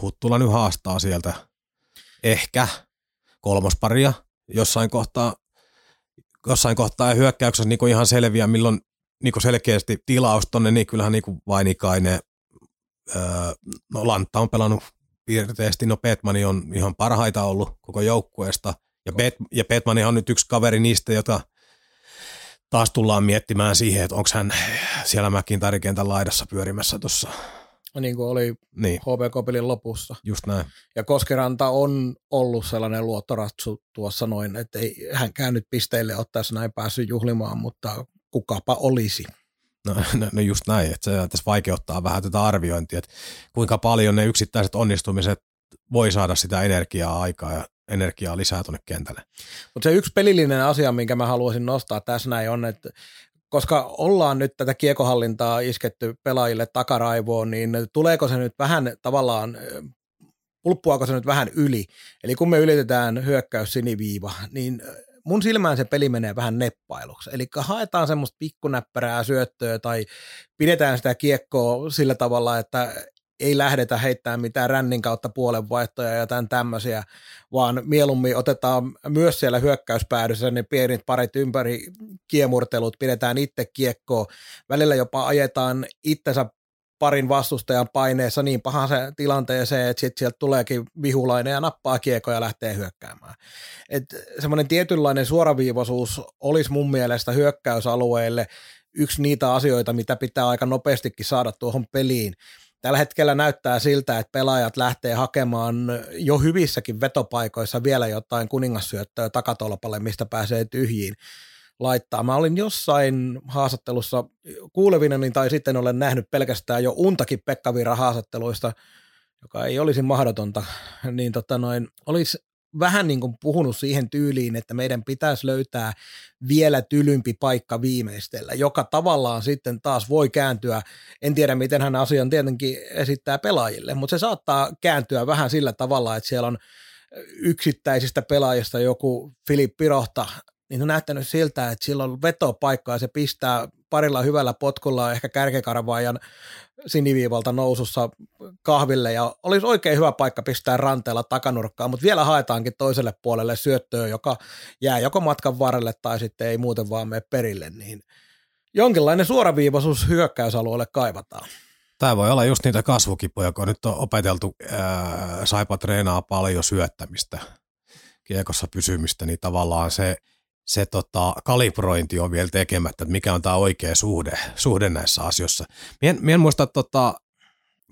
Huttula nyt haastaa sieltä ehkä kolmosparia jossain kohtaa, jossain kohtaa ja hyökkäyksessä niinku ihan selviä, milloin niinku selkeästi tilaus tonne, niin kyllähän niinku Vainikainen, öö, no Lantta on pelannut piirteesti, no Petmani on ihan parhaita ollut koko joukkueesta, ja, Pet, ja Petmani on nyt yksi kaveri niistä, jota taas tullaan miettimään siihen, että onko hän siellä Mäkin tarikentän laidassa pyörimässä tuossa. Niin kuin oli Niin, HPK-pelin lopussa. just näin. Ja Koskiranta on ollut sellainen luottoratsu tuossa noin, että ei hänkään nyt pisteille ottaisi näin päässyt juhlimaan, mutta kukapa olisi. No, no, no just näin, että se tässä vaikeuttaa vähän tätä arviointia, että kuinka paljon ne yksittäiset onnistumiset voi saada sitä energiaa aikaa ja energiaa lisää tuonne kentälle. Mutta se yksi pelillinen asia, minkä mä haluaisin nostaa tässä näin on, että koska ollaan nyt tätä kiekohallintaa isketty pelaajille takaraivoon, niin tuleeko se nyt vähän tavallaan, pulppuako se nyt vähän yli? Eli kun me ylitetään hyökkäys siniviiva, niin mun silmään se peli menee vähän neppailuksi. Eli haetaan semmoista pikkunäppärää syöttöä tai pidetään sitä kiekkoa sillä tavalla, että ei lähdetä heittämään mitään rännin kautta puolenvaihtoja ja jotain tämmöisiä, vaan mieluummin otetaan myös siellä hyökkäyspäädyssä ne pienet parit ympäri kiemurtelut, pidetään itse kiekkoa, välillä jopa ajetaan itsensä parin vastustajan paineessa niin pahan se tilanteeseen, että sitten sieltä tuleekin vihulainen ja nappaa kiekoja ja lähtee hyökkäämään. Semmoinen tietynlainen suoraviivaisuus olisi mun mielestä hyökkäysalueelle yksi niitä asioita, mitä pitää aika nopeastikin saada tuohon peliin. Tällä hetkellä näyttää siltä, että pelaajat lähtee hakemaan jo hyvissäkin vetopaikoissa vielä jotain kuningassyöttöä takatolpalle, mistä pääsee tyhjiin laittaa. Mä olin jossain haastattelussa kuulevina, niin tai sitten olen nähnyt pelkästään jo untakin Pekka Virran haastatteluista, joka ei olisi mahdotonta, niin tota noin, olisi vähän niin kuin puhunut siihen tyyliin, että meidän pitäisi löytää vielä tylympi paikka viimeistellä, joka tavallaan sitten taas voi kääntyä, en tiedä miten hän asian tietenkin esittää pelaajille, mutta se saattaa kääntyä vähän sillä tavalla, että siellä on yksittäisistä pelaajista joku Filip Pirohta niin on näyttänyt siltä, että sillä on vetopaikkaa. Ja se pistää parilla hyvällä potkulla ehkä kärkekarvaajan siniviivalta nousussa kahville. Ja olisi oikein hyvä paikka pistää ranteella takanurkkaan, mutta vielä haetaankin toiselle puolelle syöttöä, joka jää joko matkan varrelle tai sitten ei muuten vaan mene perille, niin jonkinlainen suoraviivaisuus hyökkäysalueelle kaivataan. Tämä voi olla just niitä kasvukipoja, kun nyt on opeteltu, ää, Saipa treenaa paljon syöttämistä, kiekossa pysymistä, niin tavallaan se – se tota, kalibrointi on vielä tekemättä, että mikä on tämä oikea suhde, suhde näissä asioissa. Mien, mien muista tota,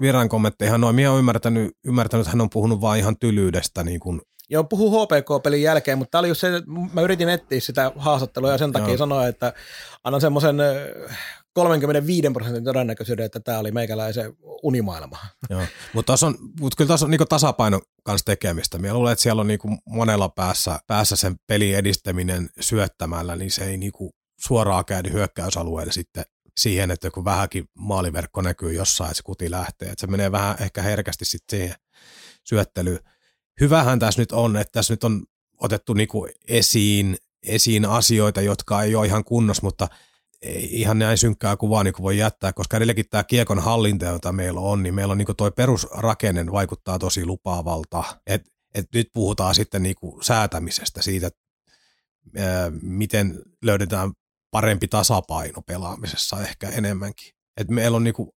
Viran kommentteja noin. Mie olen ymmärtänyt, ymmärtänyt, että hän on puhunut vain ihan tylyydestä. Niin kuin. Joo, puhuu HPK-pelin jälkeen, mutta tämä oli just se, että mä yritin etsiä sitä haastattelua ja sen takia Joo. sanoa, että annan semmoisen 35 prosentin todennäköisyyden, että tämä oli meikäläisen unimaailma. Joo, mutta on, mut kyllä tässä on niinku tasapaino kanssa tekemistä. Minä luulen, että siellä on niinku monella päässä, päässä sen pelin edistäminen syöttämällä, niin se ei niinku suoraan käy hyökkäysalueelle sitten siihen, että kun vähänkin maaliverkko näkyy jossain, että se kuti lähtee. Että se menee vähän ehkä herkästi sitten siihen syöttelyyn. Hyvähän tässä nyt on, että tässä nyt on otettu niinku esiin, esiin asioita, jotka ei ole ihan kunnossa, mutta – ei ihan näin synkkää kuvaa niin kuin voi jättää, koska edelleenkin tämä kiekon hallinta, jota meillä on, niin meillä on niin kuin toi perusrakenne vaikuttaa tosi lupaavalta. Et, et nyt puhutaan sitten niin kuin säätämisestä siitä, että miten löydetään parempi tasapaino pelaamisessa ehkä enemmänkin. Et meillä on niin kuin,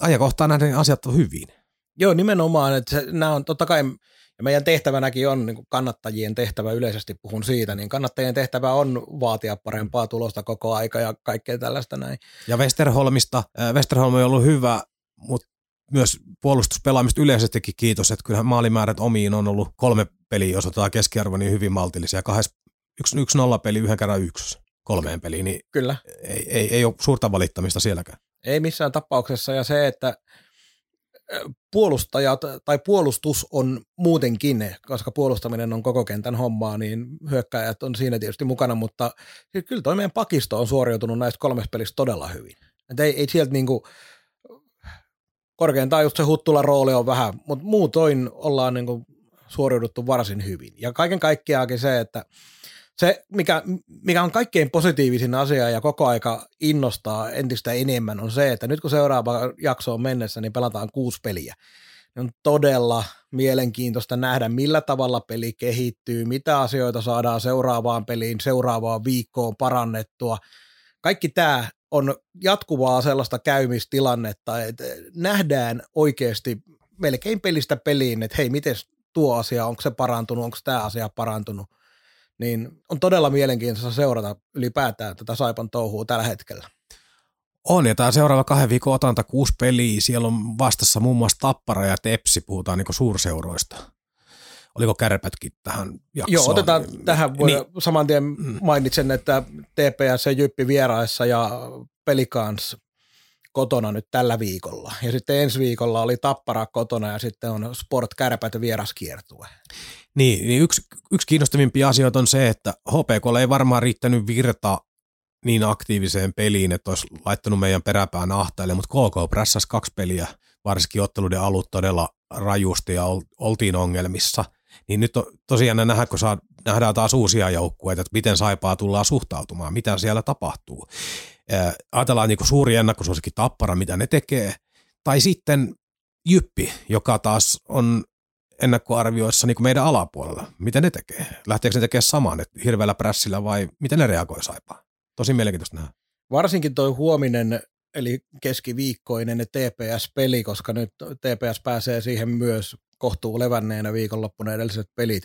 ajankohtaan näiden asiat on hyvin. Joo, nimenomaan. Että nämä on totta kai ja meidän tehtävänäkin on, niin kuin kannattajien tehtävä yleisesti puhun siitä, niin kannattajien tehtävä on vaatia parempaa tulosta koko aika ja kaikkea tällaista näin. Ja Westerholmista, äh, Westerholm on ollut hyvä, mutta myös puolustuspelaamista yleisestikin kiitos, että kyllähän maalimäärät omiin on ollut kolme peliä, jos otetaan keskiarvo, niin hyvin maltillisia. Kahdessa, yksi, yksi nolla peli, yhden kerran yksi kolmeen peliin, niin Kyllä. Ei, ei, ei ole suurta valittamista sielläkään. Ei missään tapauksessa, ja se, että puolustajat tai puolustus on muutenkin, koska puolustaminen on koko kentän hommaa, niin hyökkäjät on siinä tietysti mukana, mutta kyllä toi meidän pakisto on suoriutunut näistä kolmesta pelistä todella hyvin. Et ei, ei sieltä niinku, korkeintaan just se Huttulan rooli on vähän, mutta muutoin ollaan niinku suoriuduttu varsin hyvin. Ja kaiken kaikkiaankin se, että se, mikä, mikä on kaikkein positiivisin asia ja koko aika innostaa entistä enemmän, on se, että nyt kun seuraava jakso on mennessä, niin pelataan kuusi peliä. On todella mielenkiintoista nähdä, millä tavalla peli kehittyy, mitä asioita saadaan seuraavaan peliin, seuraavaan viikkoon parannettua. Kaikki tämä on jatkuvaa sellaista käymistilannetta, että nähdään oikeasti melkein pelistä peliin, että hei, miten tuo asia, onko se parantunut, onko tämä asia parantunut niin on todella mielenkiintoista seurata ylipäätään tätä Saipan touhua tällä hetkellä. On, ja tämä seuraava kahden viikon otanta kuusi peliä, siellä on vastassa muun muassa Tappara ja Tepsi, puhutaan niin suurseuroista. Oliko kärpätkin tähän jaksoon? Joo, otetaan tähän, voi niin. saman tien mm. mainitsen, että TPS ja Jyppi vieraissa ja Pelikans kotona nyt tällä viikolla. Ja sitten ensi viikolla oli Tappara kotona ja sitten on Sport Kärpät vieraskiertue. Niin, niin yksi, yksi kiinnostavimpia asioita on se, että HPK ei varmaan riittänyt virta niin aktiiviseen peliin, että olisi laittanut meidän peräpään ahtaille, mutta KK prässäs kaksi peliä, varsinkin otteluiden alut todella rajusti ja oltiin ongelmissa. Niin nyt on tosiaan nähdä, kun saa, nähdään taas uusia joukkueita, että miten Saipaa tullaan suhtautumaan, mitä siellä tapahtuu. Ajatellaan niin suuri ennakkosuosikki Tappara, mitä ne tekee, tai sitten Jyppi, joka taas on ennakkoarvioissa niin meidän alapuolella. Miten ne tekee? Lähteekö ne tekemään saman, että hirveällä prässillä vai miten ne reagoi Saipaa? Tosi mielenkiintoista nähdä. Varsinkin toi huominen, eli keskiviikkoinen TPS-peli, koska nyt TPS pääsee siihen myös kohtuu levänneenä viikonloppuna edelliset pelit,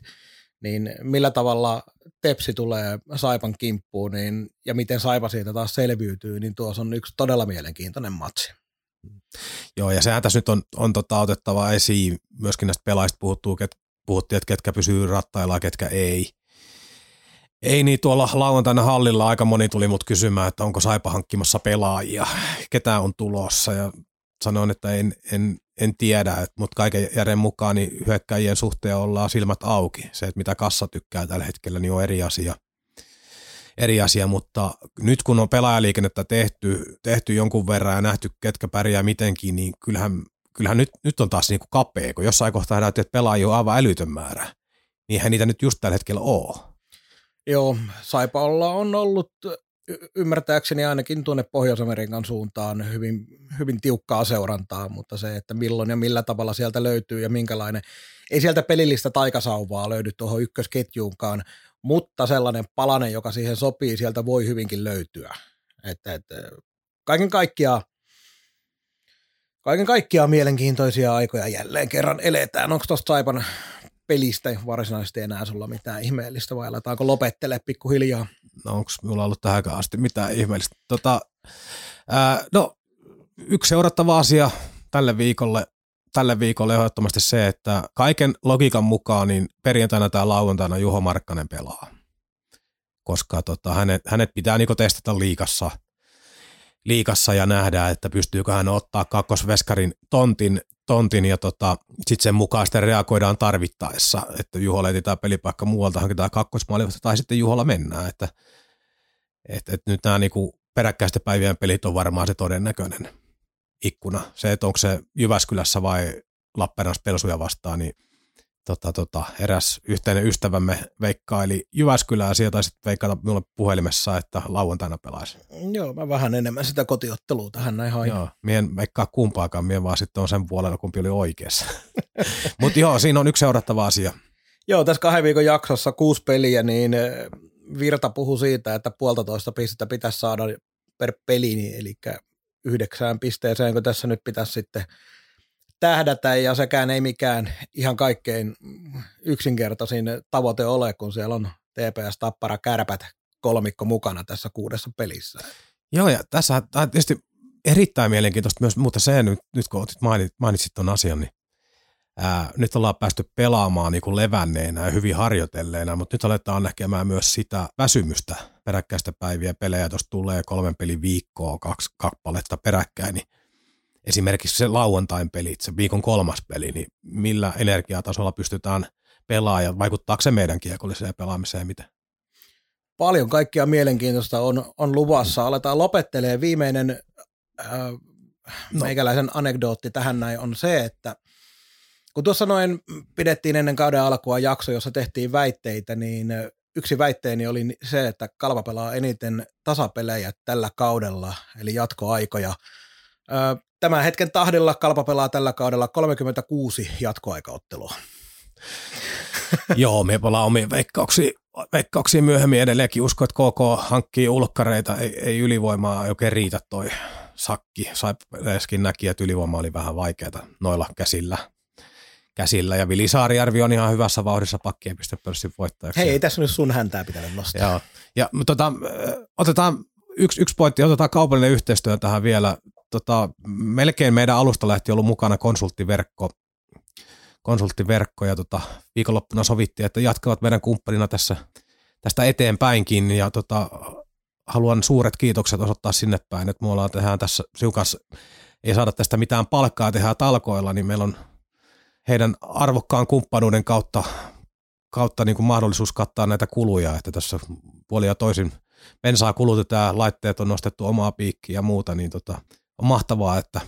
niin millä tavalla Tepsi tulee Saipan kimppuun niin, ja miten Saipa siitä taas selviytyy, niin tuossa on yksi todella mielenkiintoinen matsi. Joo, ja sehän tässä nyt on, on tota otettava esiin, myöskin näistä pelaajista puhuttuu, ket, puhuttiin, että ketkä pysyy rattailla ketkä ei. Ei niin, tuolla lauantaina hallilla aika moni tuli mut kysymään, että onko Saipa hankkimassa pelaajia, ketä on tulossa, ja sanoin, että en, en, en tiedä, mutta kaiken järjen mukaan niin hyökkäjien suhteen ollaan silmät auki. Se, että mitä kassa tykkää tällä hetkellä, niin on eri asia. Eri asia, mutta nyt kun on pelaajaliikennettä tehty, tehty jonkun verran ja nähty, ketkä pärjää mitenkin, niin kyllähän, kyllähän nyt, nyt on taas niinku kapea, kun jossain kohtaa näytti, että pelaajia on aivan älytön määrä. Niinhän niitä nyt just tällä hetkellä ole. Joo, Saipaolla on ollut ymmärtääkseni ainakin tuonne Pohjois-Amerikan suuntaan hyvin, hyvin tiukkaa seurantaa, mutta se, että milloin ja millä tavalla sieltä löytyy ja minkälainen, ei sieltä pelillistä taikasauvaa löydy tuohon ykkösketjuunkaan, mutta sellainen palanen, joka siihen sopii, sieltä voi hyvinkin löytyä. Että, että kaiken kaikkiaan Kaiken kaikkiaan mielenkiintoisia aikoja jälleen kerran eletään. Onko tuosta Saipan pelistä varsinaisesti enää sulla mitään ihmeellistä vai aletaanko lopettele pikkuhiljaa? No onko minulla ollut tähän asti mitään ihmeellistä? Tota, ää, no yksi seurattava asia tälle viikolle, tälle viikolle ehdottomasti se, että kaiken logiikan mukaan niin perjantaina tai lauantaina Juho Markkanen pelaa. Koska tota, hänet, hänet pitää niinku testata liikassa – liikassa ja nähdään, että pystyykö hän ottaa kakkosveskarin tontin, tontin ja tota, sitten sen mukaan sitten reagoidaan tarvittaessa, että Juholla etsitään pelipaikka muualta, hankitaan kakkosmaali tai sitten Juholla mennään, että et, et nyt nämä niinku peräkkäisten päivien pelit on varmaan se todennäköinen ikkuna. Se, että onko se Jyväskylässä vai Lappeenrannassa pelsuja vastaan, niin tota, tota, eräs yhteinen ystävämme veikkaili Jyväskylää, sieltä taisi veikata minulle puhelimessa, että lauantaina pelaisi. Joo, mä vähän enemmän sitä kotiottelua tähän näin hain. Joo, mien veikkaa kumpaakaan, mien vaan sitten on sen puolella, kumpi oli oikeassa. [LAUGHS] Mutta joo, siinä on yksi seurattava asia. Joo, tässä kahden viikon jaksossa kuusi peliä, niin eh, Virta puhuu siitä, että puolitoista pistettä pitäisi saada per peli, niin eli yhdeksään pisteeseen, kun tässä nyt pitäisi sitten – tähdätä ja sekään ei mikään ihan kaikkein yksinkertaisin tavoite ole, kun siellä on TPS Tappara Kärpät kolmikko mukana tässä kuudessa pelissä. Joo, ja tässä on tietysti erittäin mielenkiintoista myös, mutta se nyt, nyt kun mainitsit, mainitsit tuon asian, niin ää, nyt ollaan päästy pelaamaan niin kuin levänneenä ja hyvin harjoitelleena, mutta nyt aletaan näkemään myös sitä väsymystä peräkkäistä päiviä pelejä, tuossa tulee kolmen pelin viikkoa, kaksi kappaletta peräkkäin, niin esimerkiksi se lauantain pelit, se viikon kolmas peli, niin millä energiatasolla pystytään pelaamaan ja vaikuttaako se meidän kiekolliseen pelaamiseen miten? Paljon kaikkia mielenkiintoista on, on luvassa. Aletaan lopettelee. Viimeinen äh, no. meikäläisen anekdootti tähän näin on se, että kun tuossa noin pidettiin ennen kauden alkua jakso, jossa tehtiin väitteitä, niin yksi väitteeni oli se, että Kalva pelaa eniten tasapelejä tällä kaudella, eli jatkoaikoja. Tämän hetken tahdilla Kalpa pelaa tällä kaudella 36 jatkoaikaottelua. [LAUGHS] Joo, me palaan omiin veikkauksiin, veikkauksiin myöhemmin edelleenkin. Usko, että KK hankkii ulkkareita, ei, ei ylivoimaa oikein riitä toi sakki. Saipeskin näki, että ylivoima oli vähän vaikeaa noilla käsillä. käsillä. Ja Vili Saarijärvi on ihan hyvässä vauhdissa pakkien pistepörssin voittajaksi. Hei, ei tässä nyt sun häntää pitänyt nostaa. Joo. Ja tota, otetaan yksi, yksi pointti, otetaan kaupallinen yhteistyö tähän vielä tota, melkein meidän alusta lähti ollut mukana konsulttiverkko, konsulttiverkko ja tota, viikonloppuna sovittiin, että jatkavat meidän kumppanina tässä tästä eteenpäinkin. Ja tota, haluan suuret kiitokset osoittaa sinne päin, että me ollaan tehdään tässä siukas, ei saada tästä mitään palkkaa, tehdään talkoilla, niin meillä on heidän arvokkaan kumppanuuden kautta, kautta niin kuin mahdollisuus kattaa näitä kuluja, että tässä puoli ja toisin bensaa kulutetaan, laitteet on nostettu omaa piikkiä ja muuta, niin tota, on mahtavaa, että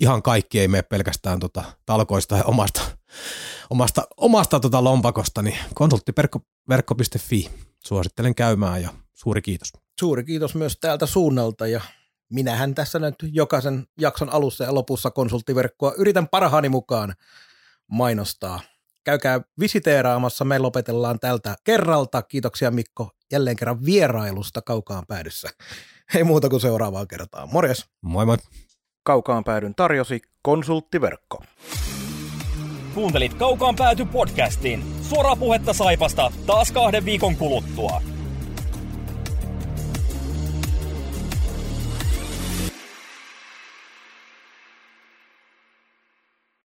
ihan kaikki ei mene pelkästään tota talkoista ja omasta, omasta, omasta tota lompakosta, niin konsulttiverkko.fi suosittelen käymään ja suuri kiitos. Suuri kiitos myös täältä suunnalta ja minähän tässä nyt jokaisen jakson alussa ja lopussa konsulttiverkkoa yritän parhaani mukaan mainostaa. Käykää visiteeraamassa, me lopetellaan tältä kerralta. Kiitoksia Mikko jälleen kerran vierailusta kaukaan päädyssä. Ei muuta kuin seuraavaan kertaan. Morjes. Moi moi. Kaukaan päädyn tarjosi konsulttiverkko. Kuuntelit Kaukaan pääty podcastin. Suoraa puhetta Saipasta taas kahden viikon kuluttua.